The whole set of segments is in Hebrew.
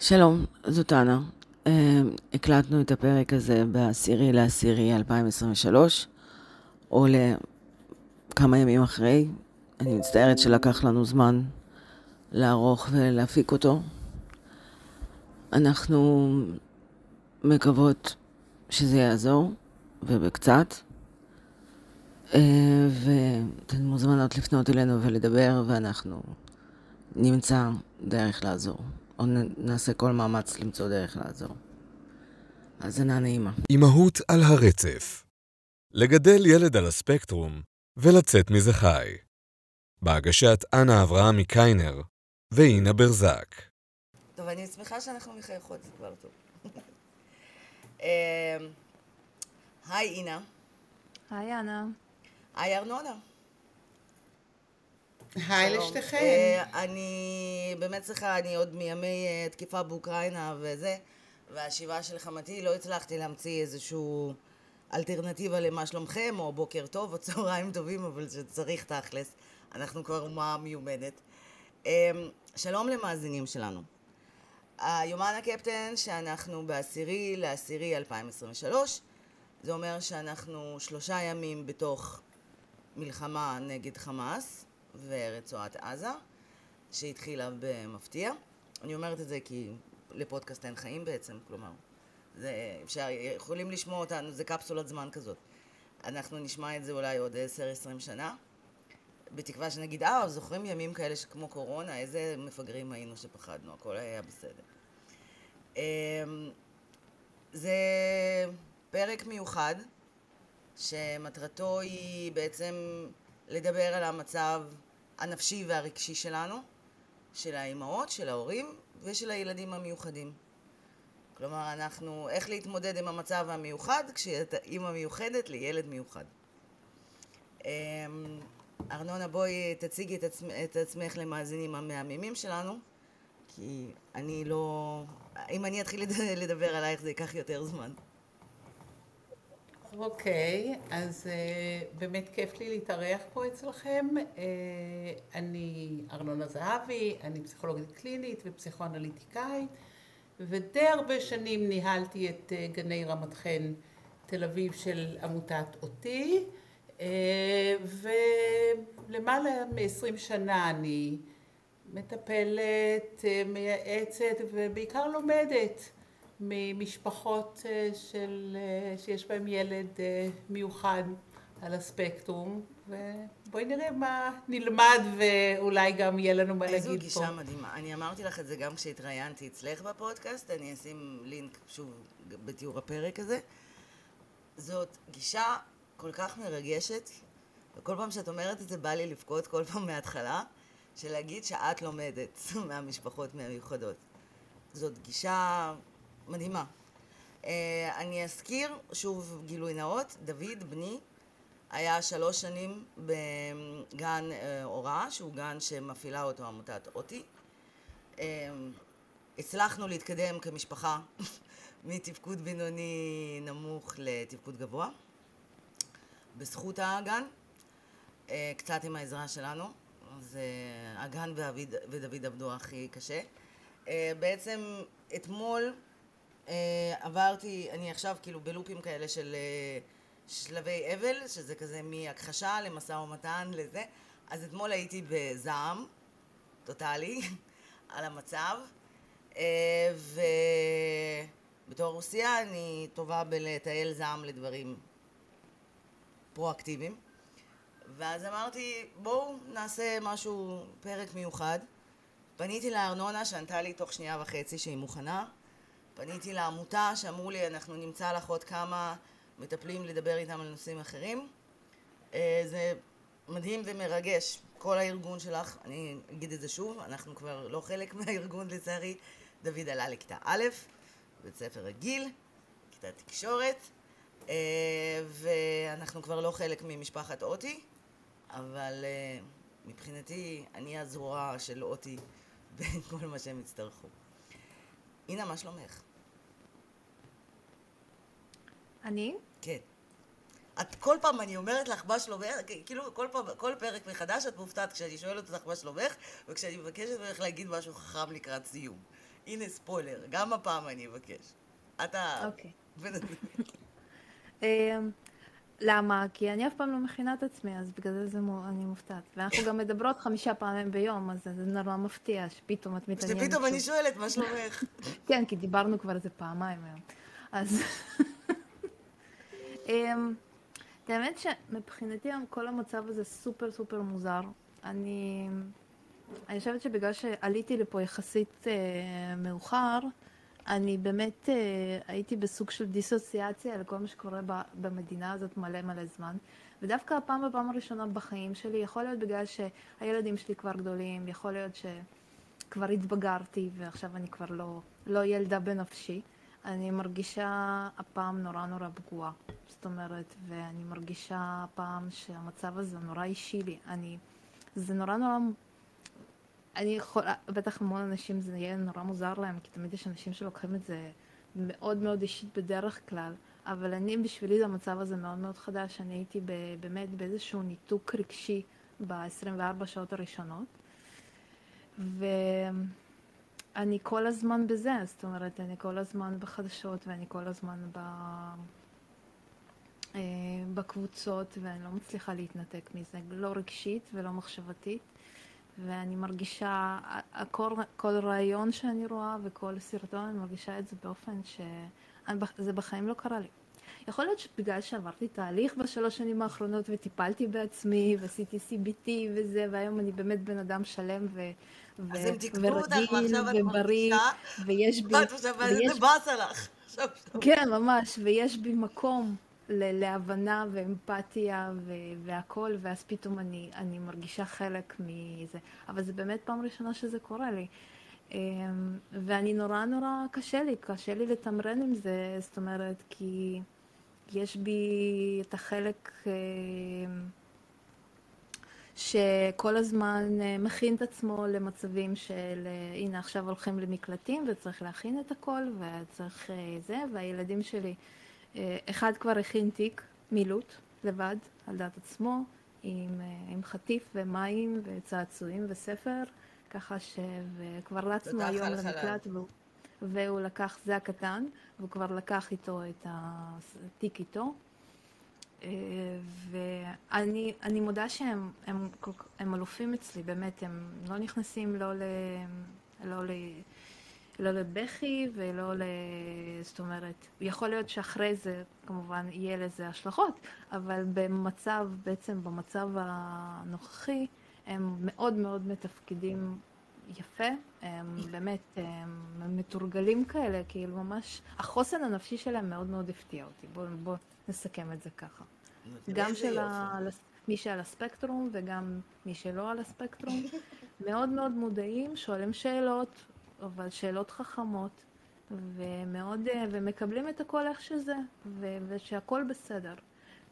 שלום, זאת אנה. אה, הקלטנו את הפרק הזה בעשירי לעשירי 2023, או לכמה ימים אחרי. אני מצטערת שלקח לנו זמן לערוך ולהפיק אותו. אנחנו מקוות שזה יעזור, ובקצת. אה, ואתן מוזמנות לפנות אלינו ולדבר, ואנחנו נמצא דרך לעזור. או נעשה כל מאמץ למצוא דרך לעזור. האזנה נעימה. אימהות על הרצף לגדל ילד על הספקטרום ולצאת מזה חי. בהגשת אנה אברהם מקיינר ואינה ברזק. טוב, אני שמחה שאנחנו מחייכות, זה כבר טוב. אמ, היי אינה. היי אנה. היי ארנונה. היי לשתיכן. אה, אני באמת צריכה, אני עוד מימי אה, תקיפה באוקראינה וזה, והשיבה של חמתי, לא הצלחתי להמציא איזשהו אלטרנטיבה למה שלומכם, או בוקר טוב, או צהריים טובים, אבל שצריך תכלס. אנחנו כבר אומה מיומנת. אמ, שלום למאזינים שלנו. היומן הקפטן שאנחנו בעשירי לעשירי 2023, זה אומר שאנחנו שלושה ימים בתוך מלחמה נגד חמאס, ורצועת עזה, שהתחילה במפתיע. אני אומרת את זה כי לפודקאסט אין חיים בעצם, כלומר, זה, אפשר, יכולים לשמוע אותנו, זה קפסולת זמן כזאת. אנחנו נשמע את זה אולי עוד 10-20 שנה, בתקווה שנגיד, אה, זוכרים ימים כאלה שכמו קורונה, איזה מפגרים היינו שפחדנו, הכל היה בסדר. אמ, זה פרק מיוחד, שמטרתו היא בעצם לדבר על המצב הנפשי והרגשי שלנו, של האימהות, של ההורים ושל הילדים המיוחדים. כלומר, אנחנו, איך להתמודד עם המצב המיוחד כשאתה אימא מיוחדת לילד מיוחד. אמ, ארנונה, בואי תציגי את, עצמ, את עצמך למאזינים המהממים שלנו, כי אני לא... אם אני אתחיל לדבר עלייך זה ייקח יותר זמן. אוקיי, okay, אז uh, באמת כיף לי להתארח פה אצלכם. Uh, אני ארנונה זהבי, אני פסיכולוגית קלינית ופסיכואנליטיקאית, ודי הרבה שנים ניהלתי את uh, גני רמת חן תל אביב של עמותת אותי, uh, ולמעלה מ-20 שנה אני מטפלת, uh, מייעצת ובעיקר לומדת. ממשפחות אה, של, אה, שיש בהם ילד אה, מיוחד על הספקטרום, ובואי נראה מה נלמד ואולי גם יהיה לנו מה להגיד פה. איזו גישה מדהימה. אני אמרתי לך את זה גם כשהתראיינתי אצלך בפודקאסט, אני אשים לינק שוב בתיאור הפרק הזה. זאת גישה כל כך מרגשת, וכל פעם שאת אומרת את זה בא לי לבכות כל פעם מההתחלה, של להגיד שאת לומדת מהמשפחות מהמיוחדות. זאת גישה מדהימה. Uh, אני אזכיר, שוב גילוי נאות, דוד בני היה שלוש שנים בגן uh, הוראה, שהוא גן שמפעילה אותו עמותת אותי. Uh, הצלחנו להתקדם כמשפחה מתפקוד בינוני נמוך לתפקוד גבוה, בזכות הגן, uh, קצת עם העזרה שלנו, אז uh, הגן ודוד עבדו הכי קשה. Uh, בעצם אתמול אה, עברתי, אני עכשיו כאילו בלופים כאלה של אה, שלבי אבל, שזה כזה מהכחשה למשא ומתן לזה. אז אתמול הייתי בזעם, טוטאלי, על המצב. אה, ובתור רוסיה אני טובה בלתעל זעם לדברים פרואקטיביים. ואז אמרתי, בואו נעשה משהו, פרק מיוחד. פניתי לארנונה שענתה לי תוך שנייה וחצי שהיא מוכנה. פניתי לעמותה שאמרו לי אנחנו נמצא לך עוד כמה מטפלים לדבר איתם על נושאים אחרים. אה, זה מדהים ומרגש. כל הארגון שלך, אני אגיד את זה שוב, אנחנו כבר לא חלק מהארגון לצערי. דוד עלה לכיתה א', בית ספר רגיל, כיתה תקשורת, אה, ואנחנו כבר לא חלק ממשפחת אוטי, אבל אה, מבחינתי אני הזרוע של אוטי בכל מה שהם יצטרכו. הנה, מה שלומך? אני? כן. את כל פעם אני אומרת לך מה שלומך, כאילו כל פעם, כל פרק מחדש את מופתעת כשאני שואלת אותך מה שלומך, וכשאני מבקשת ממך להגיד משהו חכם לקראת סיום. הנה ספוילר, גם הפעם אני אבקש. אתה... אוקיי. אמ, למה? כי אני אף פעם לא מכינה את עצמי, אז בגלל זה, זה מו, אני מופתעת. ואנחנו גם מדברות חמישה פעמים ביום, אז זה נורא מפתיע שפתאום את מתעניינת. שפתאום אני שואלת, מה שלומך? כן, כי דיברנו כבר איזה פעמיים היום. אז... אמ, האמת שמבחינתי היום כל המצב הזה סופר סופר מוזר. אני... אני חושבת שבגלל שעליתי לפה יחסית אה, מאוחר, אני באמת אה, הייתי בסוג של דיסוציאציה לכל מה שקורה ב, במדינה הזאת מלא מלא זמן. ודווקא הפעם בפעם הראשונה בחיים שלי, יכול להיות בגלל שהילדים שלי כבר גדולים, יכול להיות שכבר התבגרתי ועכשיו אני כבר לא, לא ילדה בנפשי. אני מרגישה הפעם נורא נורא פגועה. זאת אומרת, ואני מרגישה הפעם שהמצב הזה נורא אישי לי. אני, זה נורא נורא אני יכולה, בטח המון אנשים זה יהיה נורא מוזר להם, כי תמיד יש אנשים שלוקחים את זה מאוד מאוד אישית בדרך כלל, אבל אני, בשבילי המצב הזה מאוד מאוד חדש, אני הייתי באמת באיזשהו ניתוק רגשי ב-24 שעות הראשונות, ואני כל הזמן בזה, זאת אומרת, אני כל הזמן בחדשות ואני כל הזמן ב... אה, בקבוצות, ואני לא מצליחה להתנתק מזה, לא רגשית ולא מחשבתית. ואני מרגישה, כל, כל רעיון שאני רואה וכל סרטון, אני מרגישה את זה באופן שזה בחיים לא קרה לי. יכול להיות שבגלל שעברתי תהליך בשלוש שנים האחרונות וטיפלתי בעצמי ועשיתי CBT וזה, והיום אני באמת בן אדם שלם ו... אז הם תקפו אותך ועכשיו את מרגישה, ויש בי... ואת עכשיו, זה באסה לך. כן, ממש, ויש בי מקום להבנה ואמפתיה והכול, ואז פתאום אני, אני מרגישה חלק מזה. אבל זה באמת פעם ראשונה שזה קורה לי. אמ, ואני נורא נורא קשה לי, קשה לי לתמרן עם זה, זאת אומרת, כי יש בי את החלק אמ, שכל הזמן אה, מכין את עצמו למצבים של אה, הנה עכשיו הולכים למקלטים וצריך להכין את הכל וצריך אה, זה, והילדים שלי אה, אחד כבר הכין תיק מילוט לבד, על דעת עצמו, עם, אה, עם חטיף ומים וצעצועים וספר, ככה ש... וכבר רצנו היום למקלט, והוא, והוא לקח, זה הקטן, והוא כבר לקח איתו את התיק איתו. אה, ואני מודה שהם הם, הם אלופים אצלי, באמת, הם לא נכנסים לא ל... לא ל לא לבכי ולא ל... זאת אומרת, יכול להיות שאחרי זה כמובן יהיה לזה השלכות, אבל במצב, בעצם במצב הנוכחי, הם מאוד מאוד מתפקדים יפה, הם באמת הם מתורגלים כאלה, כאילו ממש, החוסן הנפשי שלהם מאוד מאוד הפתיע אותי, בואו בוא נסכם את זה ככה. גם של ה... מי שעל הספקטרום וגם מי שלא על הספקטרום, מאוד מאוד מודעים, שואלים שאלות, אבל שאלות חכמות, ומאוד, אה, ומקבלים את הכל איך שזה, ושהכול בסדר.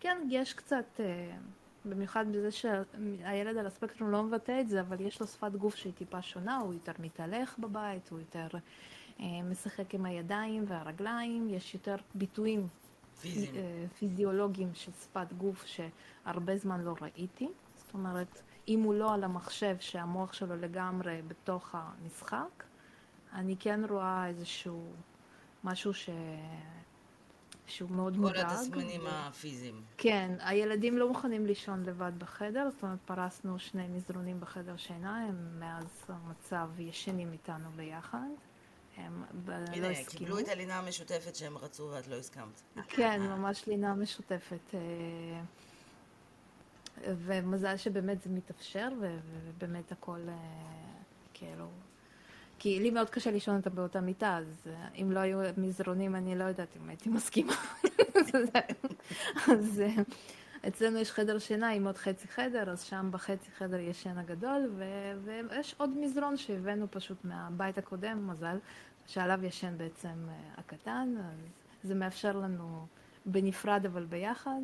כן, יש קצת, אה, במיוחד בזה שהילד על הספקטרום לא מבטא את זה, אבל יש לו שפת גוף שהיא טיפה שונה, הוא יותר מתהלך בבית, הוא יותר אה, משחק עם הידיים והרגליים, יש יותר ביטויים פיזיים. פיזיולוגיים של שפת גוף שהרבה זמן לא ראיתי. זאת אומרת, אם הוא לא על המחשב שהמוח שלו לגמרי בתוך המשחק, אני כן רואה איזשהו משהו ש... שהוא מאוד מודאג. כל התסמינים ו... הפיזיים. כן, הילדים לא מוכנים לישון לבד בחדר, זאת אומרת פרסנו שני מזרונים בחדר שינה, הם מאז המצב ישנים איתנו ביחד. הם הנה, לא הסכימו. קיבלו את הלינה המשותפת שהם רצו ואת לא הסכמת. כן, ממש לינה משותפת. אה, ומזל שבאמת זה מתאפשר, ובאמת הכל אה, כאילו כי לי מאוד קשה לישון אותה באותה מיטה, אז אה, אם לא היו מזרונים, אני לא יודעת אם הייתי מסכימה. אז אה, אצלנו יש חדר שינה עם עוד חצי חדר, אז שם בחצי חדר יש שינה גדול, ויש עוד מזרון שהבאנו פשוט מהבית הקודם, מזל, שעליו ישן בעצם אה, הקטן, אז זה מאפשר לנו בנפרד אבל ביחד.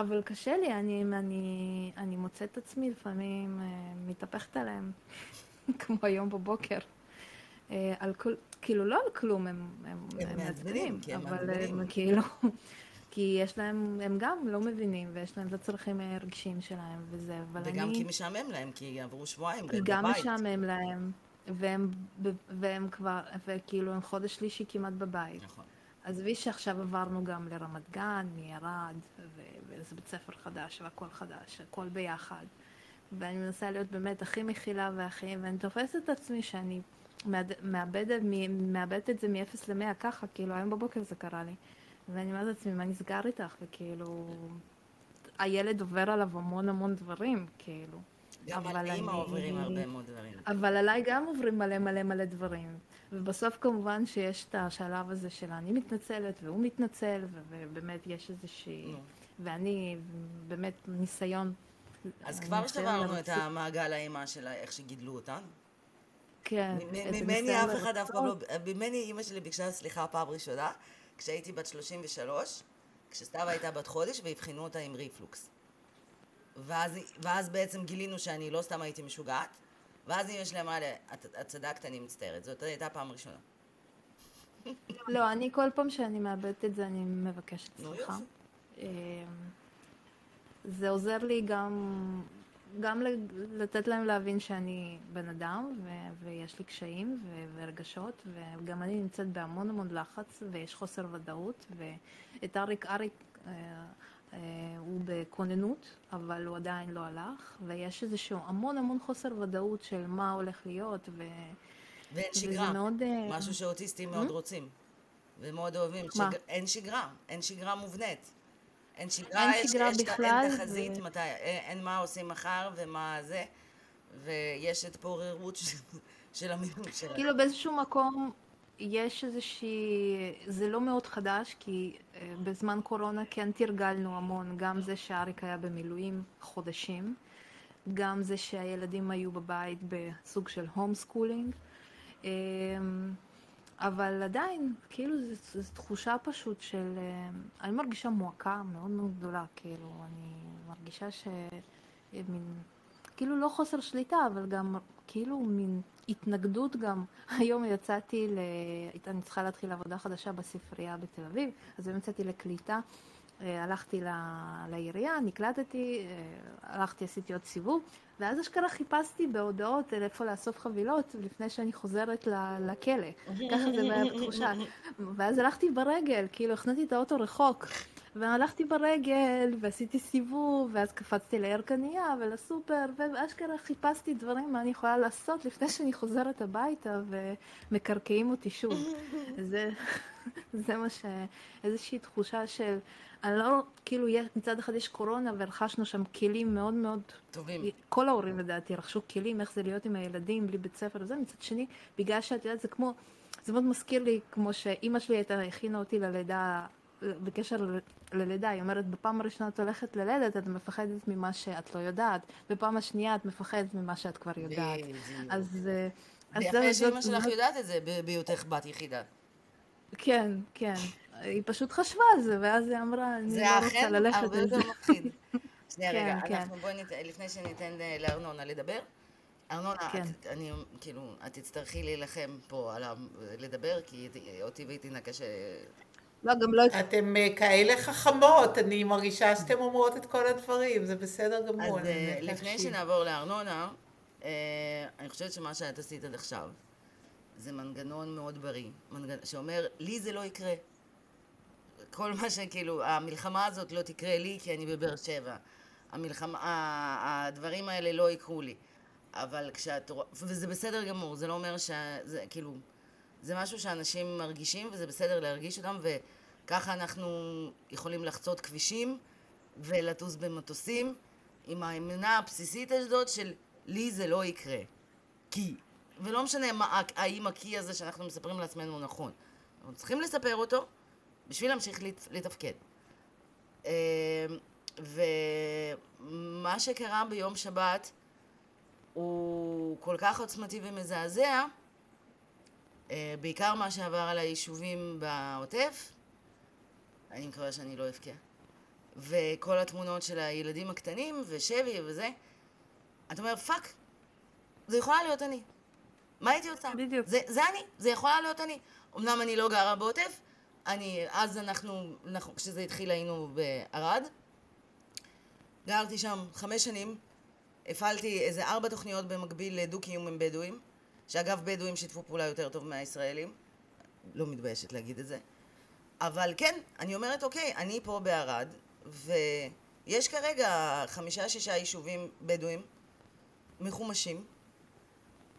אבל קשה לי, אני, אני, אני מוצאת את עצמי לפעמים אה, מתהפכת עליהם, כמו היום בבוקר. אה, על כל, כאילו לא על כלום, הם, הם, הם מעצבנים, אבל הם כאילו, כי יש להם, הם גם לא מבינים, ויש להם את הצרכים הרגשיים שלהם וזה, אבל וגם אני... וגם כי משעמם להם, כי עברו שבועיים בבית. גם משעמם להם, והם, והם כבר, וכאילו הם חודש שלישי כמעט בבית. נכון. עזבי שעכשיו עברנו גם לרמת גן, מערד, ו- וזה בית ספר חדש והכל חדש, הכל ביחד. ואני מנסה להיות באמת הכי מכילה והכי, ואני תופסת את עצמי שאני מאבדת, מ- מאבדת את זה מ-0 ל-100 ככה, כאילו היום בבוקר זה קרה לי. ואני אומרת לעצמי, מה נסגר איתך? וכאילו, הילד עובר עליו המון המון דברים, כאילו. גם על אבל אימא אני- עוברים הרבה מאוד דברים. אבל עליי גם עוברים מלא מלא מלא דברים. ובסוף כמובן שיש את השלב הזה של אני מתנצלת והוא מתנצל, ובאמת יש איזושהי... ואני באמת ניסיון... אז כבר שברנו את המעגל האימה של איך שגידלו אותנו. כן. ממני אף אחד אף פעם לא... ממני אימא שלי ביקשה סליחה פעם ראשונה, כשהייתי בת 33, כשסתיו הייתה בת חודש ואבחנו אותה עם ריפלוקס. ואז, ואז בעצם גילינו שאני לא סתם הייתי משוגעת, ואז אמא שלי אמרה לי, את, את צדקת, אני מצטערת. זאת הייתה פעם ראשונה. לא, אני כל פעם שאני מאבדת את זה, אני מבקשת סליחה. אמ, זה עוזר לי גם, גם לתת להם להבין שאני בן אדם, ו- ויש לי קשיים ו- ורגשות, וגם אני נמצאת בהמון המון לחץ, ויש חוסר ודאות, ואת אריק, אריק אה, אה, הוא בכוננות, אבל הוא עדיין לא הלך, ויש איזשהו המון המון חוסר ודאות של מה הולך להיות, ו... ואין שגרה. מאוד, אה, משהו שאוטיסטים מאוד רוצים. ומאוד אוהבים. שג... אין שגרה. אין שגרה מובנית. אין שגרה, אין יש, שגרה יש, בכלל, אין תחזית, ו- מתי, אין, אין מה עושים מחר ומה זה, ויש התפוררות של, של המינוי שלהם. כאילו באיזשהו מקום יש איזושהי, זה לא מאוד חדש, כי אה, בזמן קורונה כן תרגלנו המון, גם זה שאריק היה במילואים חודשים, גם זה שהילדים היו בבית בסוג של home schooling, אה, אבל עדיין, כאילו זו תחושה פשוט של, אה, אני מרגישה מועקה מאוד מאוד גדולה, כאילו, אני מרגישה ש... אה, מין, כאילו לא חוסר שליטה, אבל גם כאילו מין התנגדות גם. היום יצאתי, ל... אני צריכה להתחיל עבודה חדשה בספרייה בתל אביב, אז היום יצאתי לקליטה. אה, הלכתי לעירייה, נקלטתי, אה, הלכתי, עשיתי עוד סיבוב, ואז אשכרה חיפשתי בהודעות על איפה לאסוף חבילות לפני שאני חוזרת לכלא. ככה זה היה בתחושה. ואז הלכתי ברגל, כאילו הכנתי את האוטו רחוק. והלכתי ברגל, ועשיתי סיבוב, ואז קפצתי לירקניה ולסופר, ואשכרה חיפשתי דברים מה אני יכולה לעשות לפני שאני חוזרת הביתה ומקרקעים אותי שוב. זה, זה מה ש... איזושהי תחושה של... אני לא, כאילו, מצד אחד יש קורונה ורכשנו שם כלים מאוד מאוד... טובים. כל ההורים לדעתי רכשו כלים איך זה להיות עם הילדים בלי בית ספר וזה, מצד שני, בגלל שאת יודעת, זה כמו... זה מאוד מזכיר לי, כמו שאימא שלי הייתה, הכינה אותי ללידה, בקשר ללידה, היא אומרת, בפעם הראשונה את הולכת ללדת, את מפחדת ממה שאת לא יודעת, בפעם השנייה את מפחדת ממה שאת כבר יודעת. בדיוק. אז... אה, ויפה זה- שאימא שלך יודעת את זה בהיותך בת יחידה. כן, כן. היא פשוט חשבה על זה, ואז היא אמרה, אני לא רוצה אכן ללכת הרבה על זה. יותר מפחיד. שנייה כן, רגע, כן. אנחנו בואי ניתן, לפני שניתן אה, לארנונה לדבר. ארנונה, כן. את, אני, כאילו, את תצטרכי להילחם פה על ה... לדבר, כי אותי טינה קשה... לא, גם לא... אתם אה, כאלה חכמות, אני מרגישה שאתם אומרות את כל הדברים, זה בסדר אז גמור. אני אה, לפני להקשיב. שנעבור לארנונה, אה, אני חושבת שמה שאת עשית עד עכשיו, זה מנגנון מאוד בריא, מנגנ... שאומר, לי זה לא יקרה. כל מה שכאילו, המלחמה הזאת לא תקרה לי כי אני בבאר שבע. המלחמה, הדברים האלה לא יקרו לי. אבל כשאת רואה, וזה בסדר גמור, זה לא אומר שזה, כאילו, זה משהו שאנשים מרגישים וזה בסדר להרגיש אותם וככה אנחנו יכולים לחצות כבישים ולטוס במטוסים עם האמונה הבסיסית הזאת של לי זה לא יקרה. כי, ולא משנה מה, האם הכי הזה שאנחנו מספרים לעצמנו נכון. אנחנו צריכים לספר אותו בשביל להמשיך לת- לתפקד. אה, ומה שקרה ביום שבת הוא כל כך עוצמתי ומזעזע, בעיקר מה שעבר על היישובים בעוטף, אני מקווה שאני לא אבכה. וכל התמונות של הילדים הקטנים, ושבי וזה, אתה אומר, fuck, זה יכולה להיות אני. מה הייתי עושה? בדיוק. זה, זה אני, זה יכולה להיות אני. אמנם אני לא גרה בעוטף, אני, אז אנחנו, אנחנו, כשזה התחיל היינו בערד. גרתי שם חמש שנים, הפעלתי איזה ארבע תוכניות במקביל לדו-קיום עם בדואים. שאגב, בדואים שיתפו פעולה יותר טוב מהישראלים. לא מתביישת להגיד את זה. אבל כן, אני אומרת, אוקיי, אני פה בערד, ויש כרגע חמישה-שישה יישובים בדואים מחומשים,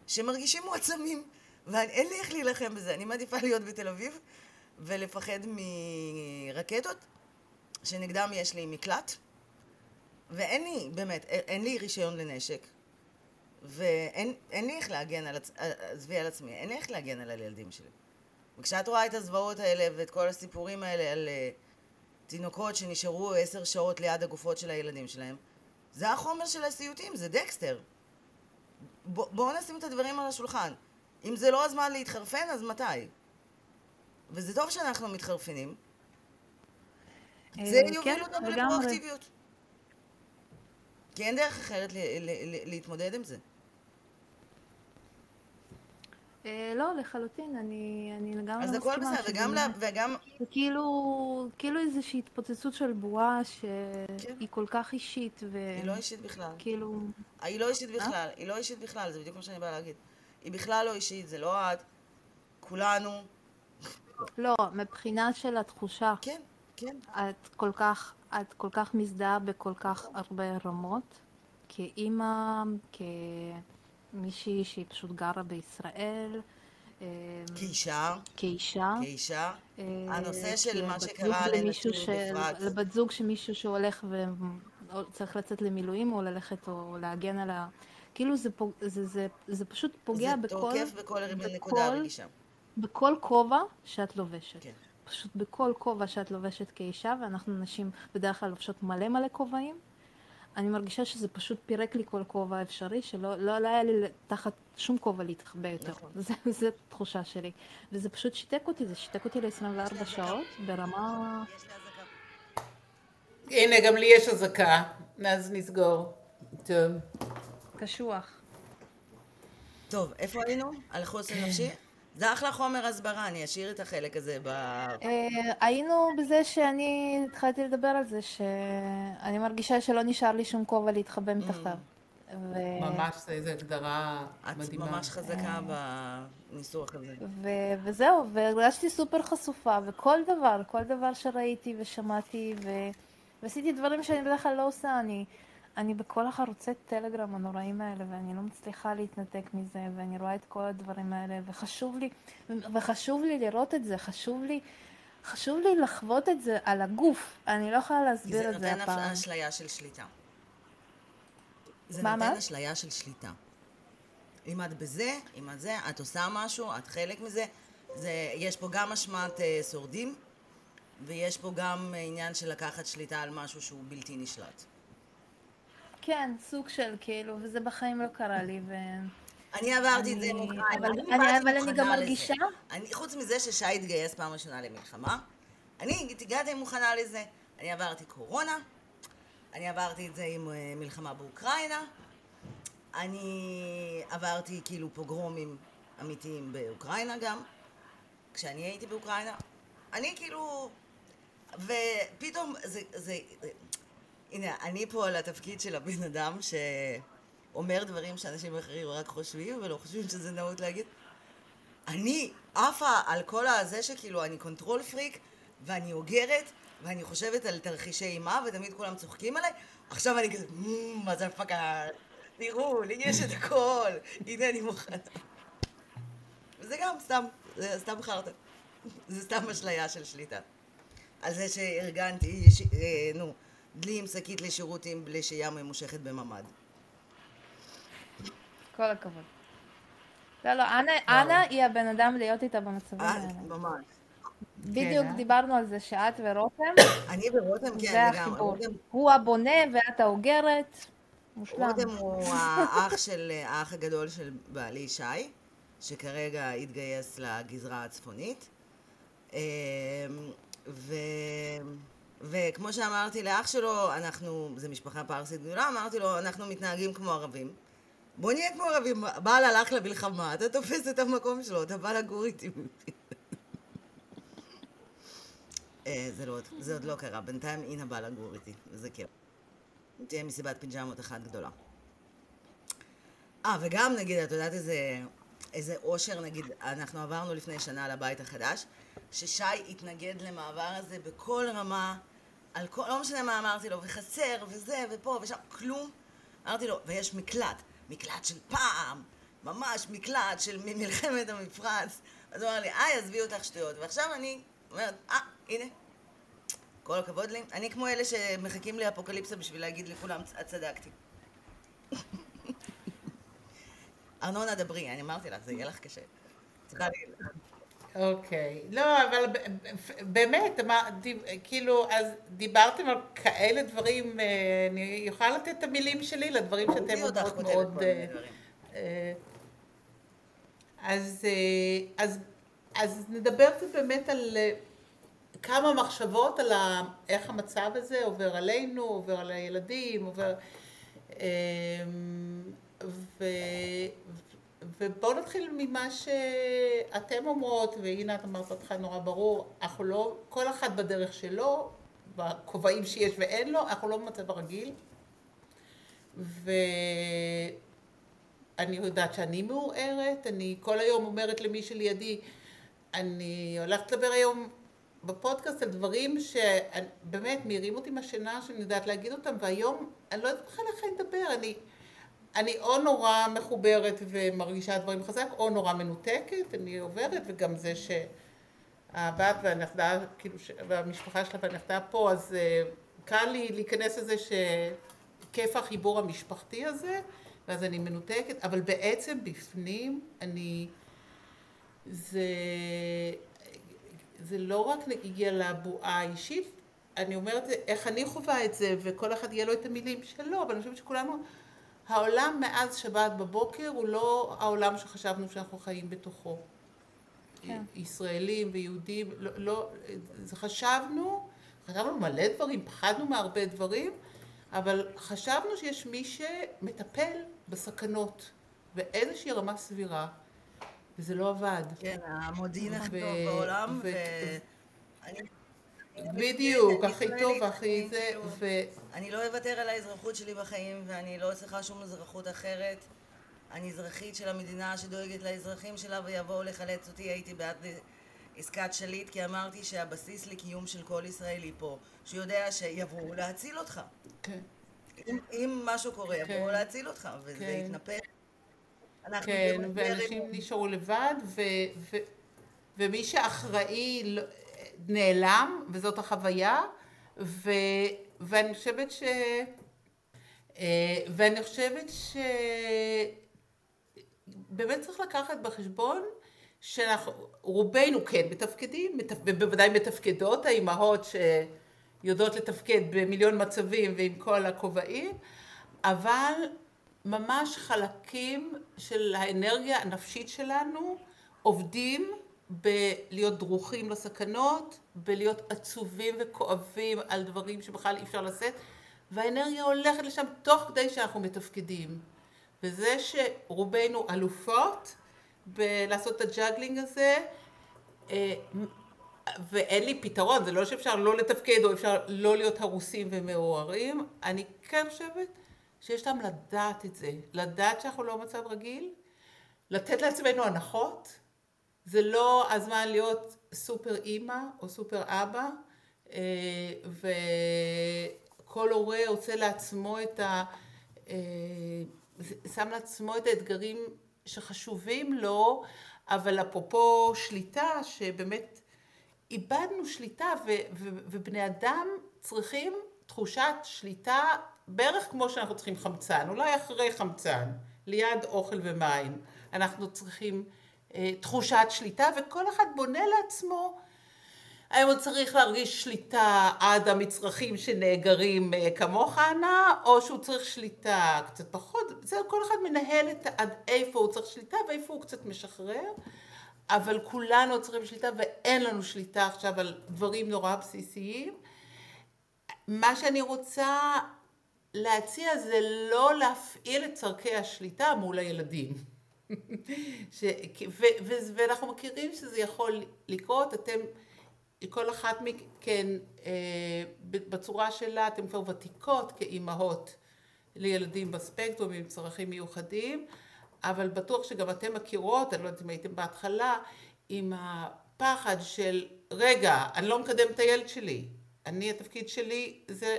שמרגישים מועצמים, ואין לי איך להילחם בזה. אני מעדיפה להיות בתל אביב ולפחד מרקטות, שנגדם יש לי מקלט, ואין לי, באמת, אין לי רישיון לנשק, ואין לי איך להגן על, עזבי על עצמי, אין לי איך להגן על הילדים שלי. וכשאת רואה את הזוועות האלה ואת כל הסיפורים האלה על uh, תינוקות שנשארו עשר שעות ליד הגופות של הילדים שלהם, זה החומר של הסיוטים, זה דקסטר. בואו בוא נשים את הדברים על השולחן. אם זה לא הזמן להתחרפן, אז מתי? וזה טוב שאנחנו מתחרפנים. אה, זה כן, יוביל אותנו לגמרי. לפרואקטיביות. כי אין דרך אחרת להתמודד עם זה. אה, לא, לחלוטין, אני, אני לגמרי אז מסכימה. הכל בסדר, וגם, לה- באמת- וגם, זה כאילו, כאילו איזושהי התפוצצות של בועה כן. שהיא כל כך אישית, ו... היא לא אישית בכלל. כאילו, היא לא אישית בכלל, היא לא אישית בכלל, זה בדיוק מה שאני באה להגיד. היא בכלל לא אישית, זה לא את, כולנו, לא, מבחינה של התחושה, כן, כן. את כל כך, את כל כך מזדהה בכל כך הרבה רמות, כאימא, כמישהי שהיא פשוט גרה בישראל, אה, כאישה, כאישה. כאישה, אה, הנושא של מה שקרה לנשים של- בפרט. לבת זוג שמישהו שהולך וצריך לצאת למילואים או ללכת או להגן על ה... כאילו זה, פוג... זה, זה, זה פשוט פוגע זה בכל, תוקף בכל בכל- נקודה רגישה. בכל כובע שאת לובשת. כן. פשוט בכל כובע שאת לובשת כאישה, ואנחנו נשים בדרך כלל לובשות מלא מלא כובעים. אני מרגישה שזה פשוט פירק לי כל כובע אפשרי, שלא לא, לא היה לי תחת שום כובע להתחבא יותר. נכון. זה, זה תחושה שלי. וזה פשוט שיתק אותי, זה שיתק אותי ל-24 שעות ברמה... הנה, גם לי יש אזעקה, אז נסגור. טוב. קשוח. טוב, איפה היינו? על חוסן נפשי? זה אחלה חומר הסברה, אני אשאיר את החלק הזה ב... אה, היינו בזה שאני התחלתי לדבר על זה, שאני מרגישה שלא נשאר לי שום כובע להתחבא מתחתיו. ו- ממש, זה איזו הגדרה את מדהימה. ממש חזקה בניסוח הזה. ו- וזהו, והרגשתי סופר חשופה, וכל דבר, כל דבר שראיתי ושמעתי, ו- ועשיתי דברים שאני בדרך כלל לא עושה, אני, אני בכל החרוצי טלגרם הנוראים האלה, ואני לא מצליחה להתנתק מזה, ואני רואה את כל הדברים האלה, וחשוב לי, וחשוב לי לראות את זה, חשוב לי, חשוב לי לחוות את זה על הגוף, אני לא יכולה כי להסביר זה את זה נותן הפעם. אשליה של שליטה. זה מה, נותן מה? אשליה של שליטה. אם את בזה, אם את זה, את עושה משהו, את חלק מזה. זה, יש פה גם אשמת אה, שורדים, ויש פה גם עניין של לקחת שליטה על משהו שהוא בלתי נשלט. כן, סוג של כאילו, וזה בחיים לא קרה לי, ו... אני עברתי את זה אוקראינה. אבל- אני אבל אני מוכנה גם. מרגישה- אני, חוץ מזה ששי התגייס פעם ראשונה למלחמה, אני הגעתי מוכנה לזה. אני עברתי קורונה, אני עברתי את זה עם אה, מלחמה באוקראינה, אני עברתי כאילו פוגרומים אמיתיים באוקראינה גם, כשאני הייתי באוקראינה. אני כאילו... ופתאום זה, זה... הנה, אני פה על התפקיד של הבן אדם שאומר דברים שאנשים אחרים רק חושבים ולא חושבים שזה נאות להגיד. אני עפה על כל הזה שכאילו אני control freak ואני אוגרת ואני חושבת על תרחישי אימה ותמיד כולם צוחקים עליי עכשיו אני כזה, "מ, מה זה הפקה, תראו, לי יש את הכל, הנה אני מוכנה. וזה גם סתם, זה סתם חרטא. זה סתם אשליה של שליטה. על זה שארגנתי, יש- אה, נו, דלי עם שקית לשירותים לשהייה ממושכת בממ"ד. כל הכבוד. לא, לא, אנה, אנה היא הבן אדם להיות איתה במצבים אה, האלה. ממש. בדיוק אה? דיברנו על זה שאת ורותם, אני ורותם, כן, זה. החיבור. רותם- הוא הבונה ואת האוגרת. מושלם. רותם הוא האח של, האח הגדול של בעלי שי, שכרגע התגייס לגזרה הצפונית. אמ, ו... וכמו שאמרתי לאח שלו, אנחנו, זו משפחה פרסית גדולה, אמרתי לו, אנחנו מתנהגים כמו ערבים. בוא נהיה כמו ערבים, בעל הלך למלחמה, אתה תופס את המקום שלו, אתה בא לגור איתי. אה, זה, לא, זה עוד לא קרה, בינתיים אינה באה לגור איתי, וזה כיף. תהיה מסיבת פיג'מות אחת גדולה. אה, וגם נגיד, את יודעת איזה איזה אושר, נגיד, אנחנו עברנו לפני שנה לבית החדש, ששי התנגד למעבר הזה בכל רמה, על כל, לא משנה מה אמרתי לו, וחסר, וזה, ופה, ושם, כלום. אמרתי לו, ויש מקלט, מקלט של פעם, ממש מקלט של מלחמת המפרץ. אז הוא אמר לי, איי, עזבי אותך שטויות. ועכשיו אני אומרת, אה, הנה, כל הכבוד לי. אני כמו אלה שמחכים לאפוקליפסה בשביל להגיד לכולם, את צדקתי. ארנונה, דברי, אני אמרתי לך, זה יהיה לך קשה. צריכה להגיד. אוקיי. לא, אבל באמת, כאילו, אז דיברתם על כאלה דברים, אה, אני יכולה לתת את המילים שלי לדברים שאתם אומרות מאוד... אה. אה, אז, אז, אז נדבר קצת באמת על כמה מחשבות על ה, איך המצב הזה עובר עלינו, עובר על הילדים, עובר... ו, ובואו נתחיל ממה שאתם אומרות, והנה את אמרת אותך נורא ברור, אנחנו לא, כל אחד בדרך שלו, בכובעים שיש ואין לו, אנחנו לא במצב הרגיל. ואני יודעת שאני מעורערת, אני כל היום אומרת למי שלידי, אני הולכת לדבר היום בפודקאסט על דברים שבאמת מעירים אותי מהשינה, שאני יודעת להגיד אותם, והיום אני לא יודעת בכלל איך אני אדבר, אני, אני או נורא מחוברת ומרגישה דברים חזק, או נורא מנותקת, אני עוברת, וגם זה שהבת והנכדה, כאילו, והמשפחה שלה והנכדה פה, אז אה, קל לי להיכנס לזה שכיף החיבור המשפחתי הזה, ואז אני מנותקת, אבל בעצם בפנים אני... זה, זה לא רק הגיע לבועה האישית, אני אומרת איך אני חווה את זה, וכל אחד יהיה לו את המילים שלו, אבל אני חושבת שכולנו, העולם מאז שבת בבוקר הוא לא העולם שחשבנו שאנחנו חיים בתוכו. כן. ישראלים ויהודים, לא, לא, חשבנו, חשבנו מלא דברים, פחדנו מהרבה דברים, אבל חשבנו שיש מי שמטפל בסכנות באיזושהי רמה סבירה, וזה לא עבד. כן, המודיעין הכי ו- טוב בעולם, ו- ואני... בדיוק, הכי טוב אני זה, ו... אני לא אוותר על האזרחות שלי בחיים, ואני לא צריכה שום אזרחות אחרת. אני אזרחית של המדינה שדואגת לאזרחים שלה ויבואו לחלץ אותי. הייתי בעד עסקת שליט, כי אמרתי שהבסיס לקיום של כל ישראלי פה, שהוא יודע שיבואו להציל אותך. כן, אם, אם משהו קורה, כן. יבואו להציל אותך, וזה כן. אנחנו כן, ואנשים. נשארו לבד, ו... ו... ומי שאחראי לא- נעלם, וזאת החוויה, ו... ואני חושבת ש... אה, ואני חושבת ש... באמת צריך לקחת בחשבון שאנחנו, רובנו כן מתפקדים, מתפ... ובוודאי מתפקדות, האימהות שיודעות לתפקד במיליון מצבים ועם כל הכובעים, אבל ממש חלקים של האנרגיה הנפשית שלנו עובדים בלהיות דרוכים לסכנות, בלהיות עצובים וכואבים על דברים שבכלל אי אפשר לשאת, והאנרגיה הולכת לשם תוך כדי שאנחנו מתפקדים. וזה שרובנו אלופות בלעשות את ה juggling הזה, אה, ואין לי פתרון, זה לא שאפשר לא לתפקד או אפשר לא להיות הרוסים ומעורערים, אני כן חושבת שיש להם לדעת את זה, לדעת שאנחנו לא במצב רגיל, לתת לעצמנו הנחות, זה לא הזמן להיות סופר אימא או סופר אבא, אה, וכל הורה עושה לעצמו את ה... אה, שם לעצמו את האתגרים שחשובים לו, אבל אפרופו שליטה, שבאמת איבדנו שליטה, ו- ו- ובני אדם צריכים תחושת שליטה בערך כמו שאנחנו צריכים חמצן, אולי אחרי חמצן, ליד אוכל ומים. אנחנו צריכים תחושת שליטה, וכל אחד בונה לעצמו האם הוא צריך להרגיש שליטה עד המצרכים שנאגרים אה, כמוך ענה, או שהוא צריך שליטה קצת פחות, זה כל אחד מנהל את עד איפה הוא צריך שליטה ואיפה הוא קצת משחרר, אבל כולנו צריכים שליטה ואין לנו שליטה עכשיו על דברים נורא בסיסיים. מה שאני רוצה להציע זה לא להפעיל את צורכי השליטה מול הילדים. ש... ו... ו... ואנחנו מכירים שזה יכול לקרות, אתם, כל אחת מכן אה, בצורה שלה, אתן כבר ותיקות כאימהות לילדים בספקטרום עם צרכים מיוחדים, אבל בטוח שגם אתן מכירות, אני לא יודעת אם הייתם בהתחלה, עם הפחד של, רגע, אני לא מקדם את הילד שלי. אני, התפקיד שלי זה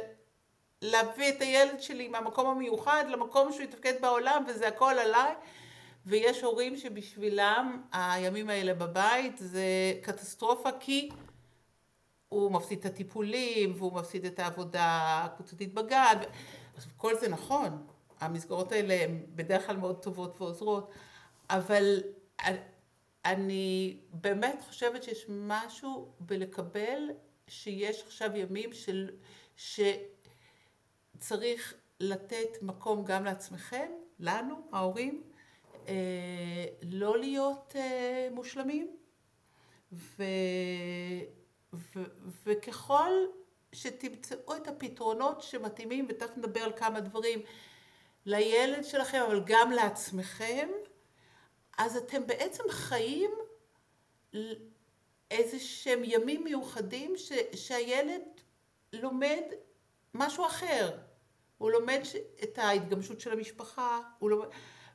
להביא את הילד שלי מהמקום המיוחד למקום שהוא יתפקד בעולם, וזה הכל עליי. ויש הורים שבשבילם הימים האלה בבית זה קטסטרופה, כי הוא מפסיד את הטיפולים, והוא מפסיד את העבודה הקבוצתית בגן. כל זה נכון, המסגרות האלה הן בדרך כלל מאוד טובות ועוזרות, אבל אני באמת חושבת שיש משהו בלקבל שיש עכשיו ימים של, שצריך לתת מקום גם לעצמכם, לנו, ההורים, לא להיות אה, מושלמים, ו, ו, וככל שתמצאו את הפתרונות שמתאימים, ותכף נדבר על כמה דברים, לילד שלכם, אבל גם לעצמכם, אז אתם בעצם חיים איזה שהם ימים מיוחדים ש, שהילד לומד משהו אחר. הוא לומד את ההתגמשות של המשפחה, הוא לומד...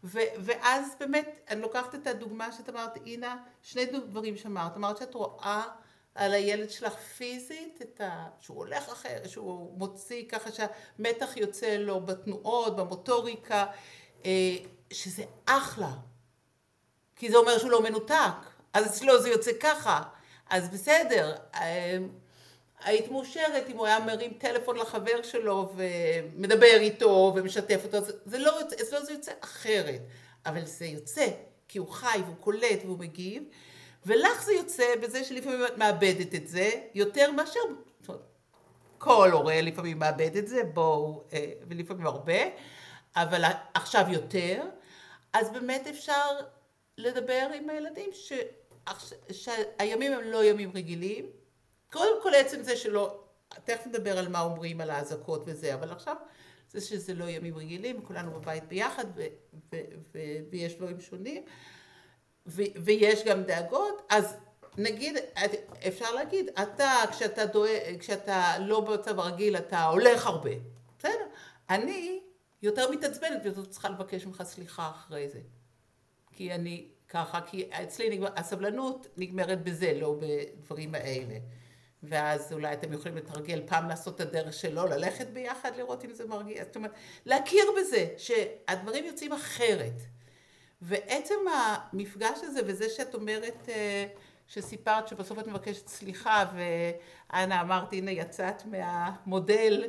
ו, ואז באמת, אני לוקחת את הדוגמה שאת אמרת, אינה, שני דברים שאמרת. אמרת שאת רואה על הילד שלך פיזית, את ה... שהוא הולך אחר, שהוא מוציא ככה שהמתח יוצא לו בתנועות, במוטוריקה, אה, שזה אחלה. כי זה אומר שהוא לא מנותק, אז אצלו זה יוצא ככה, אז בסדר. היית מאושרת אם הוא היה מרים טלפון לחבר שלו ומדבר איתו ומשתף אותו, זה לא יוצא, אצלו זה יוצא אחרת, אבל זה יוצא כי הוא חי והוא קולט והוא מגיב, ולך זה יוצא בזה שלפעמים את מאבדת את זה יותר מאשר, כל הורה לפעמים מאבד את זה, בואו, אה, ולפעמים הרבה, אבל עכשיו יותר, אז באמת אפשר לדבר עם הילדים ש... שהימים הם לא ימים רגילים, קודם כל עצם זה שלא, תכף נדבר על מה אומרים על האזעקות וזה, אבל עכשיו זה שזה לא ימים רגילים, כולנו בבית ביחד ו- ו- ו- ויש דברים שונים ו- ויש גם דאגות, אז נגיד, אפשר להגיד, אתה כשאתה, דואג, כשאתה לא במצב הרגיל אתה הולך הרבה, בסדר? אני יותר מתעצבנת ויותר צריכה לבקש ממך סליחה אחרי זה. כי אני ככה, כי אצלי נגמר, הסבלנות נגמרת בזה, לא בדברים האלה. ואז אולי אתם יכולים לתרגל פעם לעשות את הדרך שלו, ללכת ביחד, לראות אם זה מרגיע. זאת אומרת, להכיר בזה שהדברים יוצאים אחרת. ועצם המפגש הזה וזה שאת אומרת, אה, שסיפרת שבסוף את מבקשת סליחה, ואנה אמרת, הנה יצאת מהמודל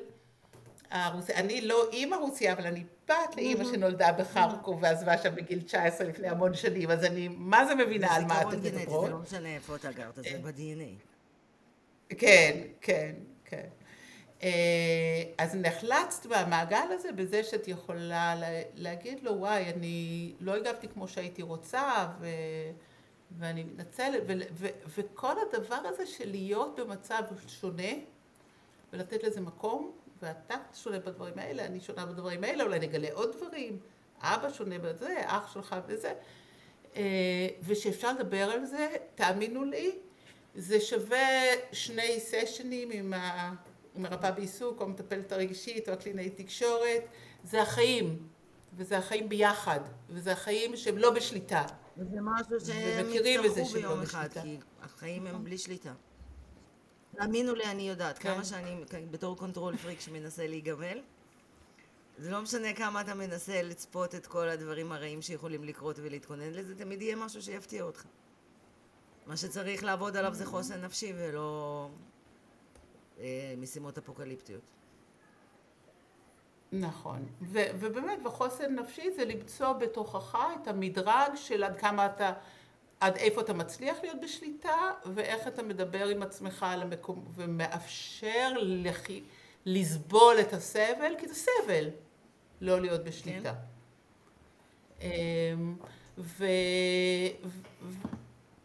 הרוסי, אני לא אימא רוסיה, אבל אני בת לאימא שנולדה בחרקוב ועזבה שם בגיל 19 לפני המון שנים, אז אני מה זה מבינה על מה אתם מדברות. זה לא משנה איפה אתה גרת, זה אה. ב-DNA. כן, כן, כן. אה, אז נחלצת במעגל הזה בזה שאת יכולה להגיד לו, וואי, אני לא הגבתי כמו שהייתי רוצה, ו... ואני מתנצלת, ו... ו... וכל הדבר הזה של להיות במצב שונה, ולתת לזה מקום, ואתה שונה בדברים האלה, אני שונה בדברים האלה, אולי נגלה עוד דברים, אבא שונה בזה, אח שלך וזה, אה, ושאפשר לדבר על זה, תאמינו לי, זה שווה שני סשנים עם, ה... עם הרפאה בעיסוק, או המטפלת הרגשית, או הקלינאית תקשורת, זה החיים, וזה החיים ביחד, וזה החיים שהם לא בשליטה. וזה משהו שהם יצטרכו ביום אחד, כי החיים הם בלי שליטה. תאמינו לי, אני יודעת, כן. כמה שאני בתור control freak שמנסה להיגמל, זה לא משנה כמה אתה מנסה לצפות את כל הדברים הרעים שיכולים לקרות ולהתכונן לזה, תמיד יהיה משהו שיפתיע אותך. מה שצריך לעבוד עליו זה חוסן נפשי ולא אה, משימות אפוקליפטיות. נכון, ו- ובאמת בחוסן נפשי זה למצוא בתוכך את המדרג של עד כמה אתה, עד איפה אתה מצליח להיות בשליטה ואיך אתה מדבר עם עצמך על המקום ומאפשר לח... לסבול את הסבל, כי זה סבל לא להיות בשליטה. כן. אמ, ו...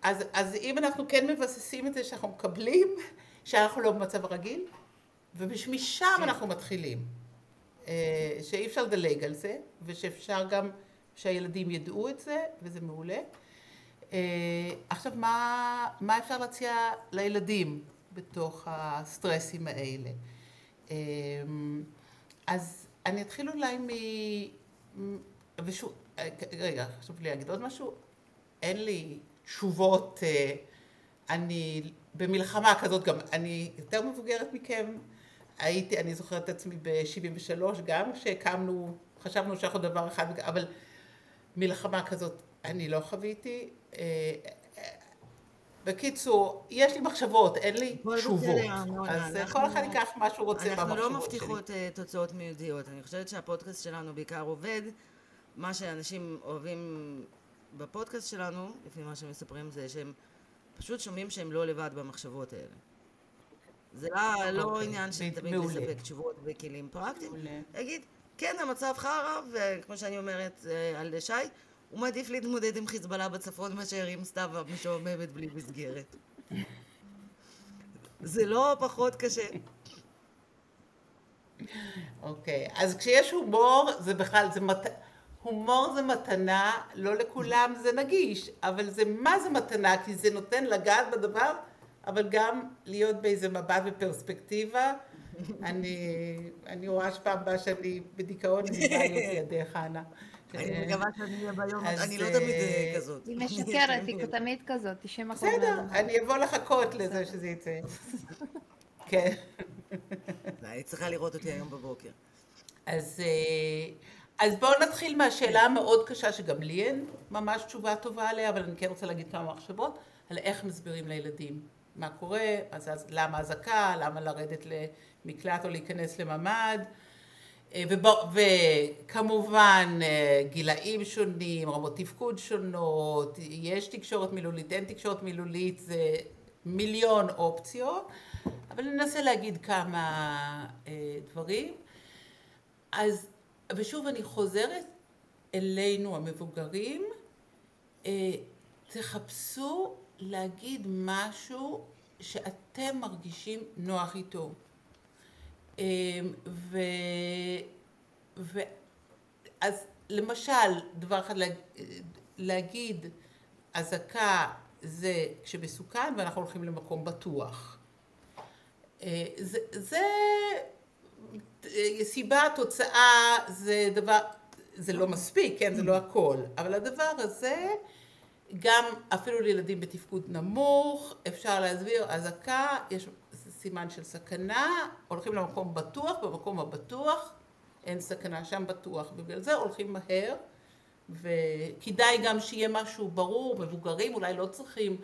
אז, אז אם אנחנו כן מבססים את זה שאנחנו מקבלים, שאנחנו לא במצב הרגיל, ומשם כן. אנחנו מתחילים. אה, שאי אפשר לדלג על זה, ושאפשר גם שהילדים ידעו את זה, וזה מעולה. אה, עכשיו, מה, מה אפשר להציע לילדים בתוך הסטרסים האלה? אה, אז אני אתחיל אולי מ... ושוב, רגע, חשוב לי להגיד עוד משהו. אין לי תשובות, אה, אני במלחמה כזאת גם, אני יותר מבוגרת מכם, הייתי, אני זוכרת את עצמי ב-73 גם, כשהקמנו, חשבנו שאנחנו דבר אחד, אבל מלחמה כזאת אני לא חוויתי. אה, בקיצור, יש לי מחשבות, אין לי תשובות. אז אנחנו, כל אחד ייקח מה שהוא רוצה במחשבות שלי. אנחנו לא מבטיחות uh, תוצאות מיידיות. אני חושבת שהפודקאסט שלנו בעיקר עובד. מה שאנשים אוהבים בפודקאסט שלנו, לפי מה שמספרים, זה שהם פשוט שומעים שהם לא לבד במחשבות האלה. זה לא, לא אוקיי, עניין של תמיד לספק תשובות וכלים פרקטיים. להגיד, כן, המצב חרא, וכמו שאני אומרת אה, על שי, הוא מעדיף להתמודד עם חיזבאללה בצפון מאשר עם סתיו משועממת בלי מסגרת. זה לא פחות קשה. אוקיי, okay. אז כשיש הומור, זה בכלל, זה מת... הומור זה מתנה, לא לכולם זה נגיש, אבל זה מה זה מתנה? כי זה נותן לגעת בדבר, אבל גם להיות באיזה מבט ופרספקטיבה. אני, אני רואה שפעם הבאה שאני בדיכאון, אני באה להיות לידך, אנה. אני מקווה שאני אהיה ביום, אני לא תמיד אה, כזאת. היא משקרת, היא תמיד כזאת, 90 אחוז. בסדר, אני אבוא לחכות לזה שזה יצא. כן. היית צריכה לראות אותי היום בבוקר. אז... אז בואו נתחיל מהשאלה המאוד קשה, שגם לי אין ממש תשובה טובה עליה, אבל אני כן רוצה להגיד כמה מחשבות, על איך מסבירים לילדים מה קורה, אז, למה אזעקה, למה לרדת למקלט או להיכנס לממ"ד, אה, ובוא, וכמובן אה, גילאים שונים, רמות תפקוד שונות, יש תקשורת מילולית, אין תקשורת מילולית, זה מיליון אופציות, אבל ננסה להגיד כמה אה, דברים. אז ושוב אני חוזרת אלינו המבוגרים, אה, תחפשו להגיד משהו שאתם מרגישים נוח איתו. אה, ו... ו... אז למשל, דבר אחד להגיד, אזעקה זה כשמסוכן ואנחנו הולכים למקום בטוח. אה, זה, זה סיבה, תוצאה, זה דבר, זה לא מספיק, כן, זה לא הכל, אבל הדבר הזה, גם אפילו לילדים בתפקוד נמוך, אפשר להסביר אזעקה, יש סימן של סכנה, הולכים למקום בטוח, במקום הבטוח אין סכנה, שם בטוח, בגלל זה הולכים מהר, וכדאי גם שיהיה משהו ברור, מבוגרים אולי לא צריכים,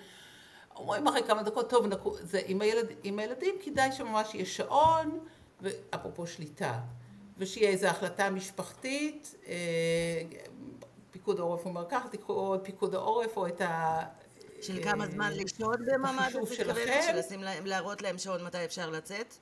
אומרים אחרי כמה דקות, טוב, נקו, זה, עם, הילד, עם הילדים כדאי שממש יהיה שעון, ואפרופו שליטה, ושיהיה איזו החלטה משפחתית, אה, פיקוד העורף אומר ככה, תקחו את פיקוד העורף או את ה... של כמה אה, זמן לשהות בממ"ד, את מתכוונת? להראות להם שעון מתי אפשר לצאת?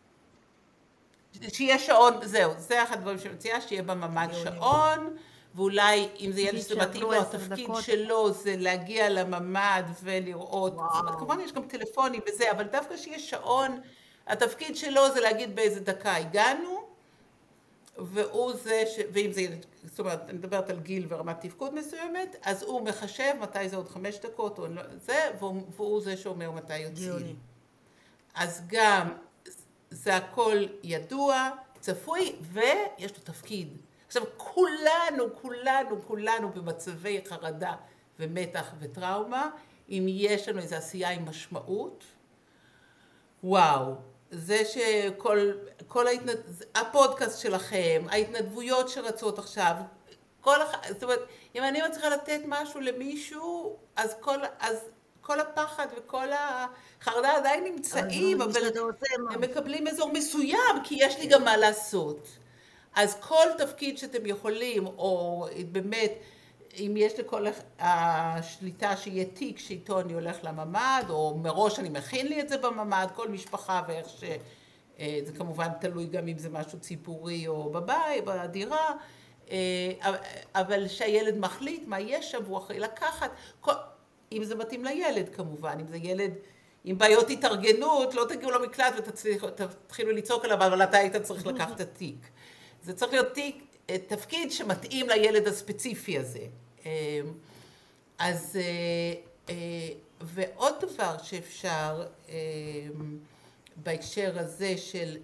שיהיה שעון, זהו, זה אחד הדברים שמציעה, שיהיה בממ"ד שעון, ואולי אם זה ילד שזה מתאים לו, התפקיד שלו זה להגיע לממ"ד ולראות, זאת אומרת, כמובן יש גם טלפונים וזה, אבל דווקא שיהיה שעון התפקיד שלו זה להגיד באיזה דקה הגענו, והוא זה, ש... ואם זה ילד, זאת אומרת, אני מדברת על גיל ורמת תפקוד מסוימת, אז הוא מחשב מתי זה עוד חמש דקות, או לא, זה, והוא, והוא זה שאומר מתי יוצאים. אז גם זה הכל ידוע, צפוי, ויש לו תפקיד. עכשיו, כולנו, כולנו, כולנו במצבי חרדה ומתח וטראומה, אם יש לנו איזו עשייה עם משמעות, וואו, זה שכל כל ההתנד... הפודקאסט שלכם, ההתנדבויות שרצות עכשיו, כל אחד, זאת אומרת, אם אני מצליחה לתת משהו למישהו, אז כל, אז כל הפחד וכל החרדה עדיין נמצאים, אבל הם מקבלים אזור מסוים, כי יש לי גם מה לעשות. אז כל תפקיד שאתם יכולים, או באמת, אם יש לכל השליטה שיהיה תיק שאיתו אני הולך לממ"ד, או מראש אני מכין לי את זה בממ"ד, כל משפחה ואיך ש... אה, זה כמובן תלוי גם אם זה משהו ציבורי או בבית, בדירה, אה, אבל שהילד מחליט מה יש שם והוא אחראי לקחת. אם זה מתאים לילד כמובן, אם זה ילד עם בעיות התארגנות, לא תגיעו למקלט ותתחילו לצעוק עליו, אבל אתה היית צריך לקחת את התיק. זה צריך להיות תיק, אה, תפקיד שמתאים לילד הספציפי הזה. אמ, אז, אה, אה, ועוד דבר שאפשר אמ, בהקשר הזה של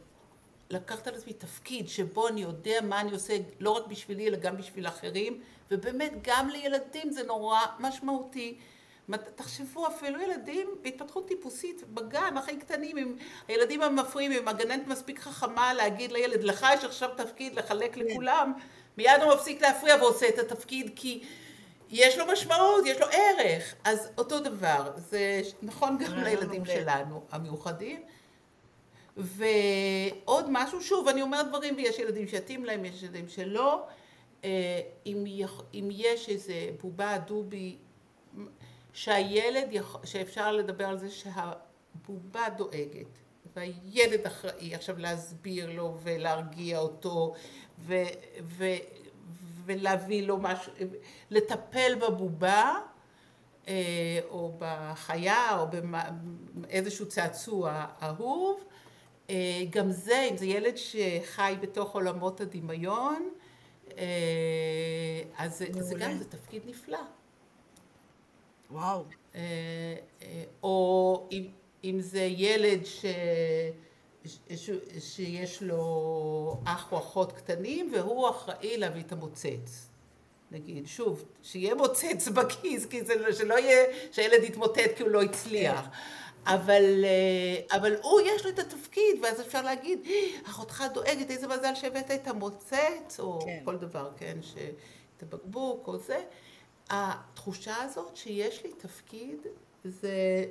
לקחת על עצמי תפקיד שבו אני יודע מה אני עושה לא רק בשבילי אלא גם בשביל אחרים ובאמת גם לילדים זה נורא משמעותי. תחשבו אפילו ילדים בהתפתחות טיפוסית בגן הכי קטנים, אם הילדים המפריעים, אם הגננת מספיק חכמה להגיד לילד לך יש עכשיו תפקיד לחלק לכולם, מיד הוא מפסיק להפריע ועושה את התפקיד כי יש לו משמעות, יש לו ערך. אז אותו דבר, זה נכון גם לילדים שלנו המיוחדים. ועוד משהו, שוב, אני אומרת דברים ויש ילדים שיתאים להם, יש ילדים שלא. אה, אם, אם יש איזה בובה דובי, שהילד, שאפשר לדבר על זה שהבובה דואגת, והילד אחראי עכשיו להסביר לו ולהרגיע אותו ו, ו, ולהביא לו משהו, לטפל בבובה אה, או בחיה או באיזשהו צעצוע אהוב, אה, גם זה, אם זה ילד שחי בתוך עולמות הדמיון, אה, אז זה, זה גם, זה תפקיד נפלא. וואו. או אם, אם זה ילד ש... ש... שיש לו אח או אחות קטנים והוא אחראי להביא את המוצץ. נגיד, שוב, שיהיה מוצץ בכיס, כי זה לא, שלא יהיה שהילד יתמוטט כי הוא לא הצליח. אבל, אה, אבל הוא, יש לו את התפקיד, ואז אפשר להגיד, אחותך דואגת, איזה מזל שהבאת את המוצץ, או כן. כל דבר, כן, ש... את הבקבוק או זה. התחושה הזאת שיש לי תפקיד, זה,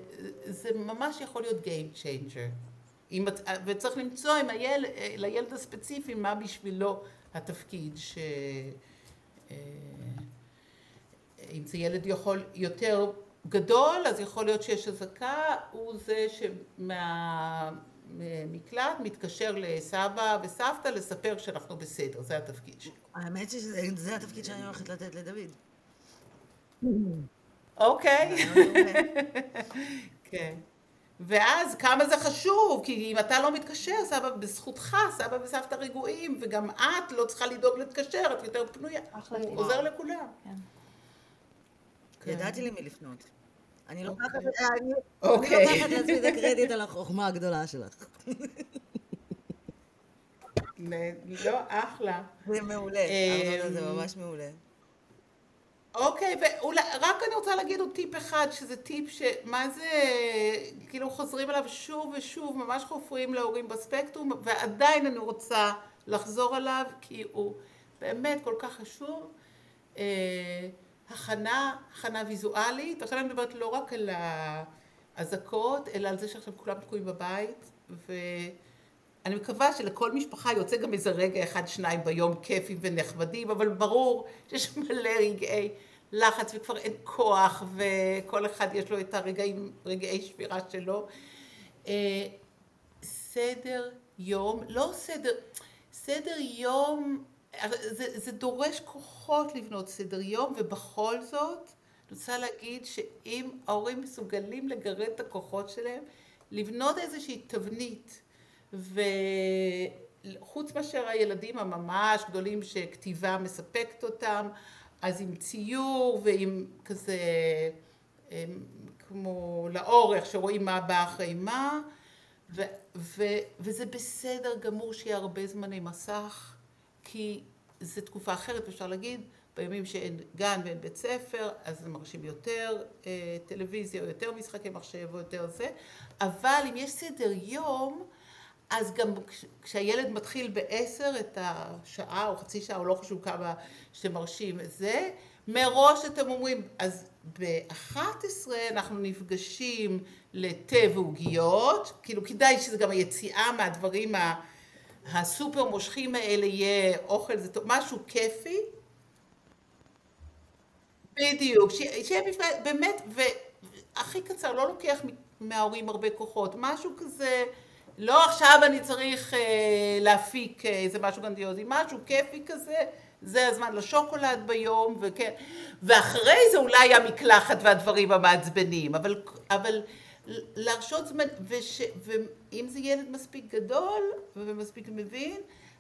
זה ממש יכול להיות Game Changer. אם, וצריך למצוא עם הילד, לילד הספציפי מה בשבילו התפקיד ש... אה, אם זה ילד יכול יותר גדול, אז יכול להיות שיש אזעקה, הוא זה שמהמקלט מתקשר לסבא וסבתא לספר שאנחנו בסדר, זה התפקיד שלו. האמת שזה התפקיד שאני הולכת לתת לדוד. אוקיי. כן. ואז כמה זה חשוב, כי אם אתה לא מתקשר, סבא, בזכותך, סבא וסבתא רגועים, וגם את לא צריכה לדאוג להתקשר, את יותר פנויה. הוא עוזר לכולם. כן. כן. ידעתי למי לפנות. אני לוקחת אוקיי. לעצמי את הקרדיט על החוכמה הגדולה שלך. לא, אחלה. זה מעולה, אמ, זה ממש מעולה. אוקיי, ורק אני רוצה להגיד עוד טיפ אחד, שזה טיפ שמה זה, כאילו חוזרים עליו שוב ושוב, ממש חופרים להורים בספקטרום, ועדיין אני רוצה לחזור עליו, כי הוא באמת כל כך חשוב. אה, הכנה, הכנה ויזואלית, עכשיו אני מדברת לא רק על האזעקות, אלא על זה שעכשיו כולם תקועים בבית, ואני מקווה שלכל משפחה יוצא גם איזה רגע אחד, שניים ביום כיפים ונחמדים, אבל ברור שיש מלא רגעי לחץ וכבר אין כוח, וכל אחד יש לו את הרגעים, רגעי שבירה שלו. אה, סדר יום, לא סדר, סדר יום זה, זה דורש כוחות לבנות סדר יום, ובכל זאת, אני רוצה להגיד שאם ההורים מסוגלים לגרד את הכוחות שלהם, לבנות איזושהי תבנית, וחוץ מאשר הילדים הממש גדולים שכתיבה מספקת אותם, אז עם ציור ועם כזה, כמו לאורך, שרואים מה בא אחרי מה, ו, ו, וזה בסדר גמור שיהיה הרבה זמני מסך. כי זו תקופה אחרת, אפשר להגיד, בימים שאין גן ואין בית ספר, אז מרשים יותר אה, טלוויזיה, או יותר משחקי מחשב, או יותר זה, אבל אם יש סדר יום, אז גם כשהילד מתחיל בעשר את השעה, או חצי שעה, או לא חשוב כמה שמרשים את זה, מראש אתם אומרים, אז ב-11 אנחנו נפגשים לתה ועוגיות, כאילו כדאי שזה גם היציאה מהדברים. הסופר מושכים האלה יהיה אוכל, זה טוב, משהו כיפי. בדיוק, שיהיה בפני, באמת, והכי קצר, לא לוקח מההורים הרבה כוחות, משהו כזה, לא עכשיו אני צריך אה, להפיק איזה משהו גנדיוזי, משהו כיפי כזה, זה הזמן לשוקולד ביום, וכן, ואחרי זה אולי המקלחת והדברים המעצבנים, אבל, אבל להרשות זמן, וש, ואם זה ילד מספיק גדול ומספיק מבין,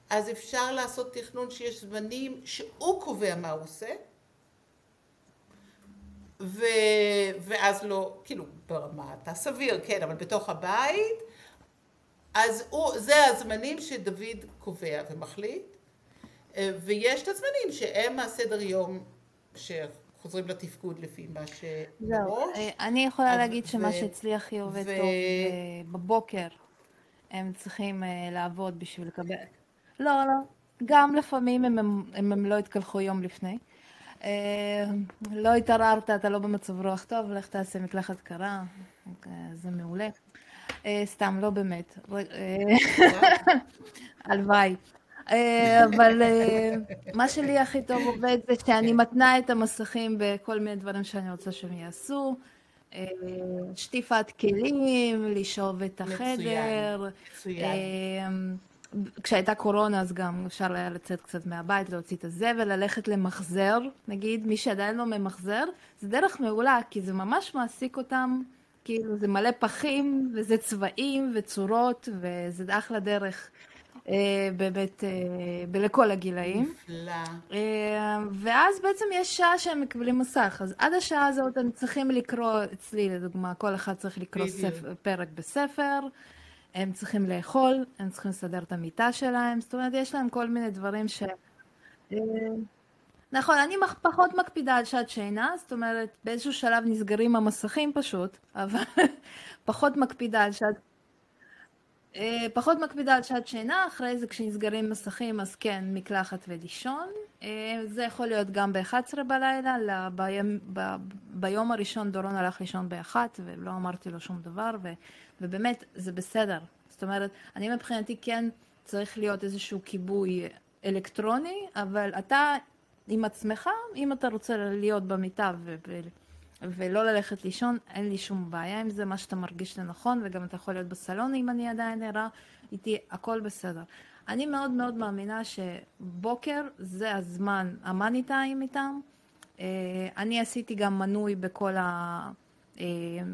אז אפשר לעשות תכנון שיש זמנים שהוא קובע מה הוא עושה, ו, ואז לא, כאילו ברמת הסביר, כן, אבל בתוך הבית, אז הוא, זה הזמנים שדוד קובע ומחליט, ויש את הזמנים שהם הסדר יום שחוזרים לתפקוד לפי מה זהו, שמראש. אה, אני יכולה אז- להגיד שמה ו- שאצלי הכי עובד ו- טוב, בבוקר הם צריכים אה, לעבוד בשביל לקבל... לא, לא, גם לפעמים אם הם, אם הם לא התקלחו יום לפני. אה, לא התערערת, אתה לא במצב רוח טוב, לך תעשה מקלחת קרה, אה, זה מעולה. אה, סתם, לא באמת. אה, הלוואי. אה, אבל מה שלי הכי טוב עובד זה שאני מתנה את המסכים בכל מיני דברים שאני רוצה שהם יעשו. שטיפת כלים, לשאוב את החדר. מצוין, כשהייתה קורונה אז גם אפשר היה לצאת קצת מהבית, להוציא את הזבל, ללכת למחזר, נגיד, מי שעדיין לא ממחזר, זה דרך מעולה, כי זה ממש מעסיק אותם, כאילו זה מלא פחים, וזה צבעים וצורות, וזה אחלה דרך אה, באמת, אה, לכל הגילאים. נפלא. אה, ואז בעצם יש שעה שהם מקבלים מסך, אז עד השעה הזאת הם צריכים לקרוא, אצלי לדוגמה, כל אחד צריך לקרוא. ספר, פרק בספר, הם צריכים לאכול, הם צריכים לסדר את המיטה שלהם, זאת אומרת, יש להם כל מיני דברים ש... נכון, אני פחות מקפידה על שעת שינה, זאת אומרת, באיזשהו שלב נסגרים המסכים פשוט, אבל פחות מקפידה על שעת... אה, פחות מקפידה על שעת שינה, אחרי זה כשנסגרים מסכים אז כן, מקלחת ולישון. אה, זה יכול להיות גם ב-11 בלילה, ביום, ב, ביום הראשון דורון הלך לישון ב-1 ולא אמרתי לו שום דבר, ו, ובאמת זה בסדר. זאת אומרת, אני מבחינתי כן צריך להיות איזשהו כיבוי אלקטרוני, אבל אתה עם עצמך, אם אתה רוצה להיות במיטה ו... ו ולא ללכת לישון, אין לי שום בעיה עם זה, מה שאתה מרגיש לנכון, וגם אתה יכול להיות בסלון אם אני עדיין ערה, איתי, הכל בסדר. אני מאוד מאוד מאמינה שבוקר זה הזמן, המאני טיים איתם. אה, אני עשיתי גם מנוי בכל, ה, אה,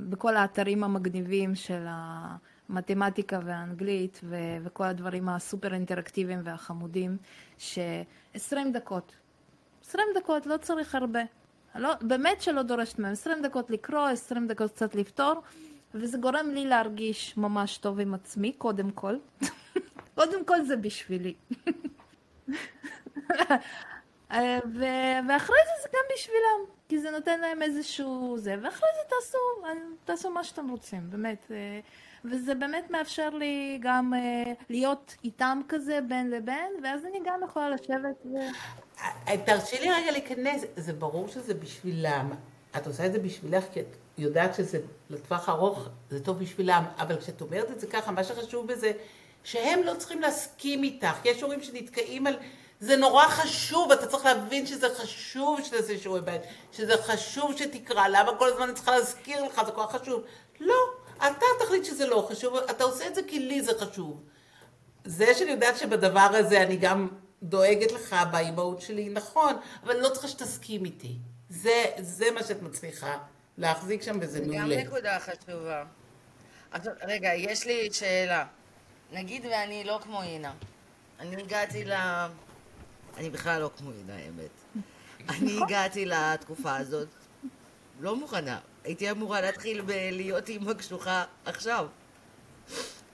בכל האתרים המגניבים של המתמטיקה והאנגלית ו- וכל הדברים הסופר אינטראקטיביים והחמודים, ש-20 דקות. 20 דקות, לא צריך הרבה. לא, באמת שלא דורשת מהם 20 דקות לקרוא, 20 דקות קצת לפתור, וזה גורם לי להרגיש ממש טוב עם עצמי, קודם כל. קודם כל זה בשבילי. אה, ו- ואחרי זה זה גם בשבילם, כי זה נותן להם איזשהו זה, ואחרי זה תעשו, אה, תעשו מה שאתם רוצים, באמת. וזה באמת מאפשר לי גם אה, להיות איתם כזה בין לבין, ואז אני גם יכולה לשבת ו... אה, תרשי לי רגע להיכנס, זה ברור שזה בשבילם. את עושה את זה בשבילך כי את יודעת שזה לטווח ארוך, זה טוב בשבילם, אבל כשאת אומרת את זה ככה, מה שחשוב בזה, שהם לא צריכים להסכים איתך. יש הורים שנתקעים על... זה נורא חשוב, אתה צריך להבין שזה חשוב שתעשה שיעורי בית, שזה חשוב שתקרא, למה כל הזמן אני צריכה להזכיר לך, זה כל כך חשוב. לא, אתה תחליט שזה לא חשוב, אתה עושה את זה כי לי זה חשוב. זה שאני יודעת שבדבר הזה אני גם דואגת לך באימהות שלי, נכון, אבל אני לא צריכה שתסכים איתי. זה, זה מה שאת מצליחה להחזיק שם וזה זה גם מעולה. נקודה חשובה. רגע, יש לי שאלה. נגיד ואני לא כמו אינה. אני הגעתי ל... אני בכלל לא כמו אינה, האמת. אני הגעתי לתקופה הזאת לא מוכנה. הייתי אמורה להתחיל בלהיות אימא קשוחה עכשיו.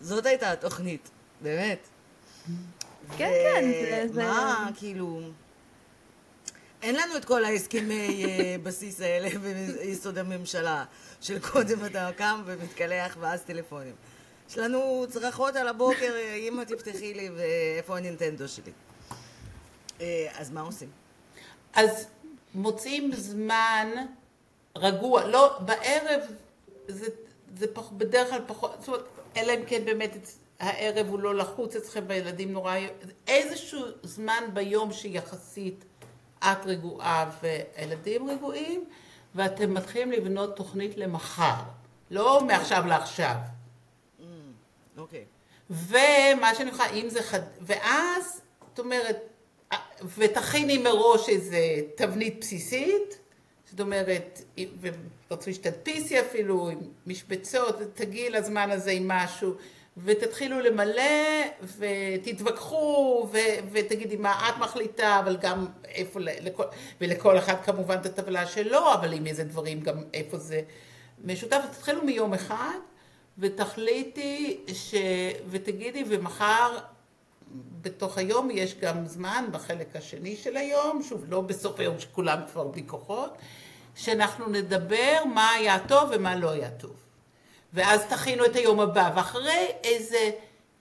זאת הייתה התוכנית, באמת. כן, כן, מה, כאילו... אין לנו את כל ההסכמי אה, בסיס האלה ביסוד הממשלה, של קודם אתה קם ומתקלח ואז טלפונים. יש לנו צרחות על הבוקר, אה, אמא תפתחי לי ואיפה הנינטנדו שלי. אה, אז מה עושים? אז מוצאים זמן רגוע, לא, בערב זה, זה פח, בדרך כלל פחות, זאת אומרת, אלא אם כן באמת הערב הוא לא לחוץ אצלכם והילדים נורא, איזשהו זמן ביום שיחסית את רגועה והילדים רגועים, ואתם מתחילים לבנות תוכנית למחר, לא מעכשיו לעכשיו. אוקיי. ומה שאני יכולה, אם זה חד... ואז, זאת אומרת, ותכיני מראש איזה תבנית בסיסית, זאת אומרת, ורצוי שתדפיסי אפילו עם משבצות, תגיעי לזמן הזה עם משהו, ותתחילו למלא, ותתווכחו, ו, ותגידי מה את מחליטה, אבל גם איפה, לכל, ולכל אחד כמובן את הטבלה שלו, אבל עם איזה דברים גם איפה זה משותף, תתחילו מיום אחד, ותחליטי ש... ותגידי, ומחר בתוך היום יש גם זמן בחלק השני של היום, שוב, לא בסוף היום שכולם כבר בלי כוחות, שאנחנו נדבר מה היה טוב ומה לא היה טוב. ואז תכינו את היום הבא, ואחרי איזה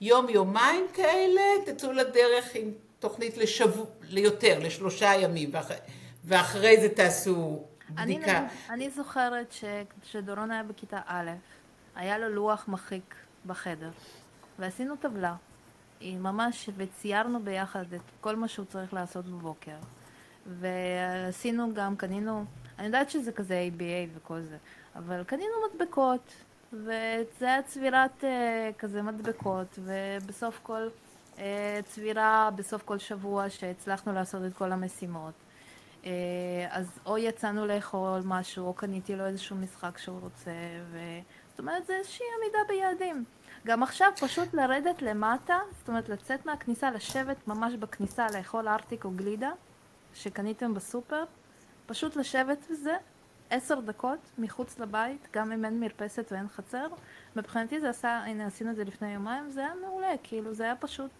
יום-יומיים כאלה, תצאו לדרך עם תוכנית לשבוע, ליותר, לשלושה ימים, ואחרי, ואחרי זה תעשו אני, בדיקה. נגיד, אני זוכרת שכשדורון היה בכיתה א', היה לו לוח מחיק בחדר, ועשינו טבלה. היא ממש, וציירנו ביחד את כל מה שהוא צריך לעשות בבוקר. ועשינו גם, קנינו, אני יודעת שזה כזה ABA וכל זה, אבל קנינו מדבקות, וזה היה צבירת uh, כזה מדבקות, ובסוף כל uh, צבירה, בסוף כל שבוע שהצלחנו לעשות את כל המשימות. Uh, אז או יצאנו לאכול משהו, או קניתי לו איזשהו משחק שהוא רוצה, ו... זאת אומרת, זה איזושהי עמידה ביעדים. גם עכשיו פשוט לרדת למטה, זאת אומרת לצאת מהכניסה, לשבת ממש בכניסה לאכול ארטיק או גלידה שקניתם בסופר, פשוט לשבת בזה עשר דקות מחוץ לבית, גם אם אין מרפסת ואין חצר. מבחינתי זה עשה, הנה עשינו את זה לפני יומיים, זה היה מעולה, כאילו זה היה פשוט,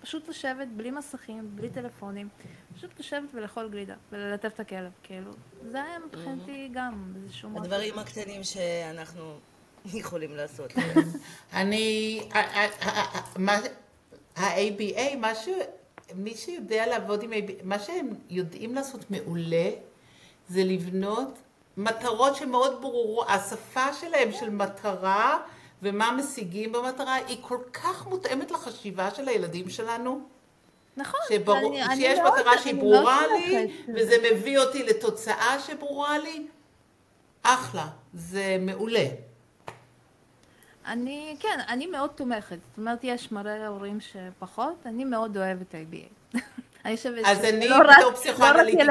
פשוט לשבת בלי מסכים, בלי טלפונים, פשוט לשבת ולאכול גלידה וללטף את הכלב, כאילו. זה היה מבחינתי גם איזשהו. הדברים הקטנים שאנחנו יכולים לעשות. אני, ה-ABA, מה ש... מי שיודע לעבוד עם ABA, מה שהם יודעים לעשות מעולה, זה לבנות מטרות שמאוד ברורות, השפה שלהם של מטרה ומה משיגים במטרה, היא כל כך מותאמת לחשיבה של הילדים שלנו. נכון, שברור, אני- אני שיש מאוד- מטרה שהיא אני ברורה מאוד לי. וזה מביא אותי לתוצאה שברורה לי, אחלה, זה מעולה. אני, כן, אני מאוד תומכת. זאת אומרת, יש מראה הורים שפחות, אני מאוד אוהבת. אני חושבת אז אני לא בתור לא פסיכואנליטיקאית,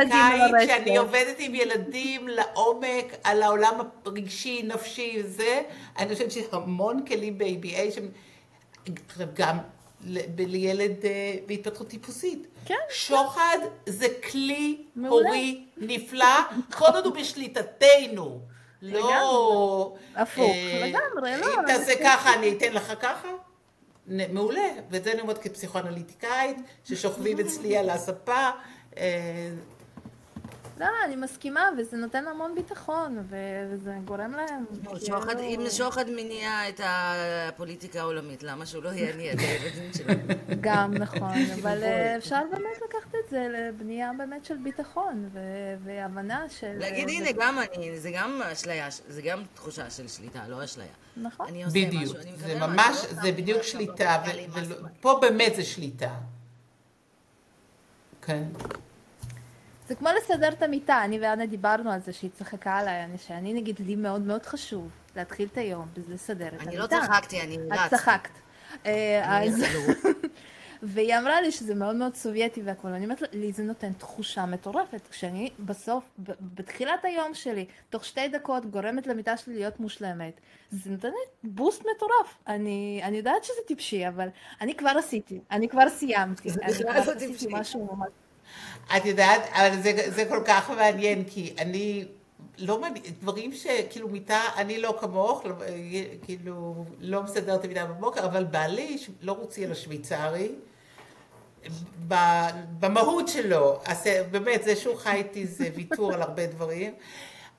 ברשת. כשאני עובדת עם ילדים לעומק על העולם הרגשי, נפשי וזה, אני חושבת שהמון כלים ב-ABA, גם לילד אה, בהתפתחות טיפוסית. כן. שוחד זה כלי מעולה. הורי נפלא, כל עוד הוא בשליטתנו. לא... הפוך, אה, לגמרי, לא, אם תעשה זה- ככה, אני אתן לך ככה. מעולה, ואת זה אני אומרת כפסיכואנליטיקאית, ששוכבים אצלי על הספה. אה, לא, אני מסכימה, וזה נותן המון ביטחון, וזה גורם להם... שוחד, כאילו- אם שוחד מניע את הפוליטיקה העולמית, למה שהוא לא יניע את הילדים שלו? גם נכון, אבל אה, אפשר באמת לקחת את זה לבנייה באמת של ביטחון, והבנה של... להגיד, אה, הנה, גם אני, זה גם אשליה, זה גם תחושה של שליטה, לא אשליה. נכון. בדיוק, זה ממש, לא זה בדיוק שליטה, לא. ופה באמת זה שליטה. כן. זה כמו לסדר את המיטה, אני ואנה דיברנו על זה שהיא צחקה עליי, אני- שאני נגיד, לי מאוד מאוד חשוב להתחיל את היום, לסדר את המיטה. אני לא צחקתי, אני את רצתי. צחקת. אה, אז... והיא אמרה לי שזה מאוד מאוד סובייטי והכול, אני אומרת לי זה נותן תחושה מטורפת, כשאני בסוף, בתחילת היום שלי, תוך שתי דקות גורמת למיטה שלי להיות מושלמת, זה נותן לי בוסט מטורף. אני, אני יודעת שזה טיפשי, אבל אני כבר עשיתי, אני כבר סיימתי. זה אני כבר לא עשיתי. משהו ממש... את יודעת, אבל זה, זה כל כך מעניין, כי אני לא מעניין, דברים שכאילו מיטה, אני לא כמוך, לא, כאילו, לא מסדרת את המיטה בבוקר, אבל בעלי, לא רוצי על השוויצרי, במהות שלו, אז באמת, זה שהוא חי איתי זה ויתור על הרבה דברים.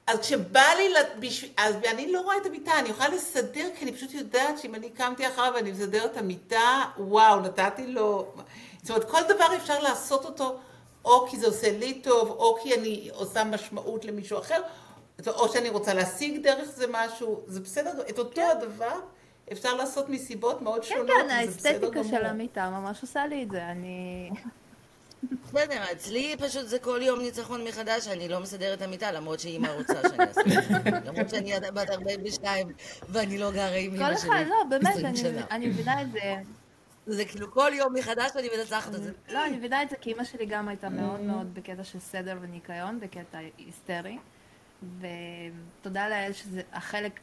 אז כשבא לי, אז אני לא רואה את המיטה, אני יכולה לסדר, כי אני פשוט יודעת שאם אני קמתי אחריו ואני מסדרת את המיטה, וואו, נתתי לו... זאת אומרת, כל דבר אפשר לעשות אותו, או כי זה עושה לי טוב, או כי אני עושה משמעות למישהו אחר, או שאני רוצה להשיג דרך זה משהו, זה בסדר, את אותו הדבר אפשר לעשות מסיבות מאוד כן, שונות, כן, וזה בסדר האסתטיקה גמור. של המיטה ממש עושה לי את זה, אני... בסדר, אצלי פשוט זה כל יום ניצחון מחדש, אני לא מסדרת את המיטה, למרות שאימא רוצה שאני אעשה את זה. למרות שאני בת 42 ואני לא גרה עם כל אמא אחד, שלי לא, באמת, 20 אני- שנה. אני מבינה את זה. זה כאילו כל יום מחדש אני מנצחת את זה. לא, אני מבינה את זה כי אימא שלי גם הייתה מאוד מאוד בקטע של סדר וניקיון, בקטע היסטרי. ותודה לאל שזה החלק,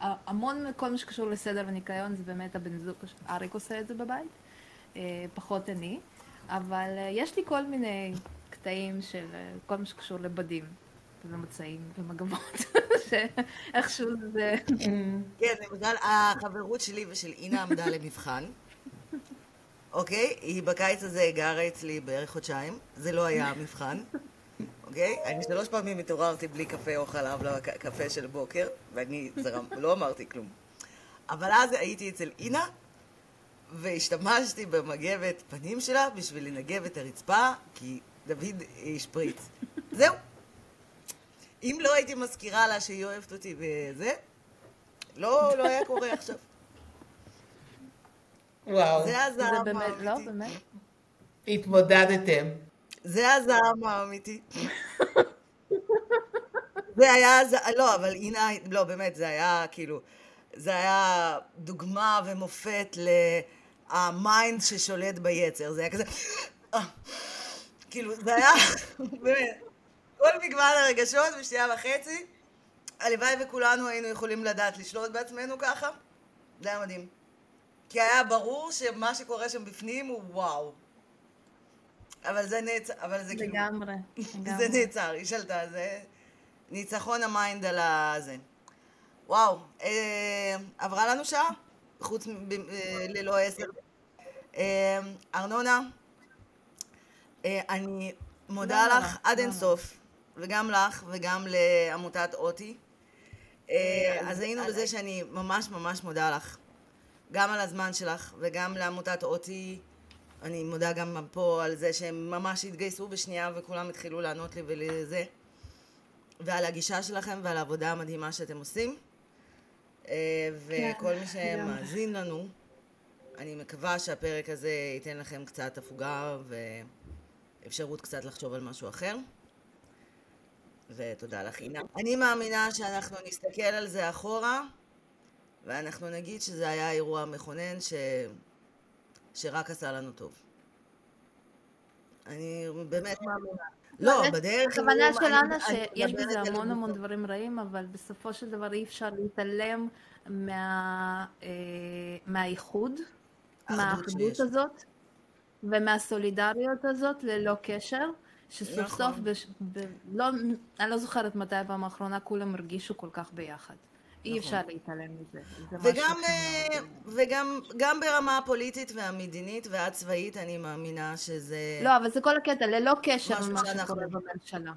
המון מכל מה שקשור לסדר וניקיון זה באמת הבן זוג, אריק עושה את זה בבית, אה, פחות אני. אבל אה, יש לי כל מיני קטעים של אה, כל מה שקשור לבדים. ומצעים ומגבות, שאיכשהו זה... כן, למשל, החברות שלי ושל אינה עמדה למבחן. אוקיי? היא בקיץ הזה גרה אצלי בערך חודשיים, זה לא היה המבחן, אוקיי? אני שלוש פעמים התעוררתי בלי קפה או חלב לקפה של בוקר, ואני זרם, לא אמרתי כלום. אבל אז הייתי אצל אינה, והשתמשתי במגבת פנים שלה בשביל לנגב את הרצפה, כי דוד השפריץ. זהו. אם לא הייתי מזכירה לה שהיא אוהבת אותי וזה, לא, לא היה קורה עכשיו. וואו, זה הזעם באמת, לא, האמיתי. באמת. התמודדתם. זה הזעם האמיתי. זה היה, לא, אבל הנה, לא, באמת, זה היה כאילו, זה היה דוגמה ומופת ל mind ששולט ביצר. זה היה כזה, כאילו, זה היה, באמת, כל מגוון הרגשות בשנייה וחצי. הלוואי וכולנו היינו יכולים לדעת לשלוט בעצמנו ככה. זה היה מדהים. כי היה ברור שמה שקורה שם בפנים הוא וואו. אבל זה נעצר, אבל זה כאילו... לגמרי, זה. נעצר, היא שלטה, זה ניצחון ה mind על הזה. וואו, אה, עברה לנו שעה? חוץ מ... אה, ללא עשר. אה, ארנונה, אה, אני מודה נורא, לך עד אינסוף, וגם לך וגם לעמותת אותי. אה, אז היינו בזה שאני ממש ממש מודה לך, גם על הזמן שלך וגם לעמותת אותי. אני מודה גם פה על זה שהם ממש התגייסו בשנייה וכולם התחילו לענות לי ולזה. ועל הגישה שלכם ועל העבודה המדהימה שאתם עושים. אה, וכל מי שמאזין לנו, אני מקווה שהפרק הזה ייתן לכם קצת הפוגה ואפשרות קצת לחשוב על משהו אחר. ותודה לך, אינה. אני מאמינה שאנחנו נסתכל על זה אחורה, ואנחנו נגיד שזה היה אירוע מכונן ש... שרק עשה לנו טוב. אני באמת מאמינה. לא, בדרך... הכוונה אני- של אני- אנה אני שיש בזה המון המון. דברים רעים, אבל בסופו של דבר אי אפשר להתעלם אה, מהאיחוד, האחדות מהאחדות. הזאת ומהסולידריות הזאת ללא קשר, שסוף נכון. סוף, בש- ב- לא- אני לא זוכרת מתי הפעם האחרונה כולם הרגישו כל כך ביחד. אי נכון. אפשר להתעלם מזה. וגם, אה, וגם גם ברמה הפוליטית והמדינית והצבאית, אני מאמינה שזה... לא, אבל זה כל הקטע, ללא קשר למה שאנחנו- שקורה בממשלה.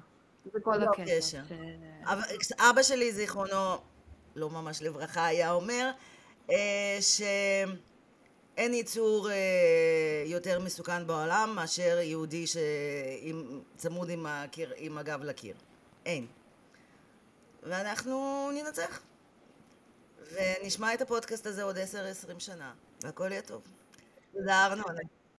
זה כל ללא הקטע. קשר. ש- אבא שלי, זיכרונו, לא ממש לברכה, היה אומר אה, שאין ייצור אה, יותר מסוכן בעולם מאשר יהודי שצמוד עם, הקיר, עם הגב לקיר. אין. ואנחנו ננצח. ונשמע את הפודקאסט הזה עוד 10-20 שנה, והכל יהיה טוב. תודה, ארנון.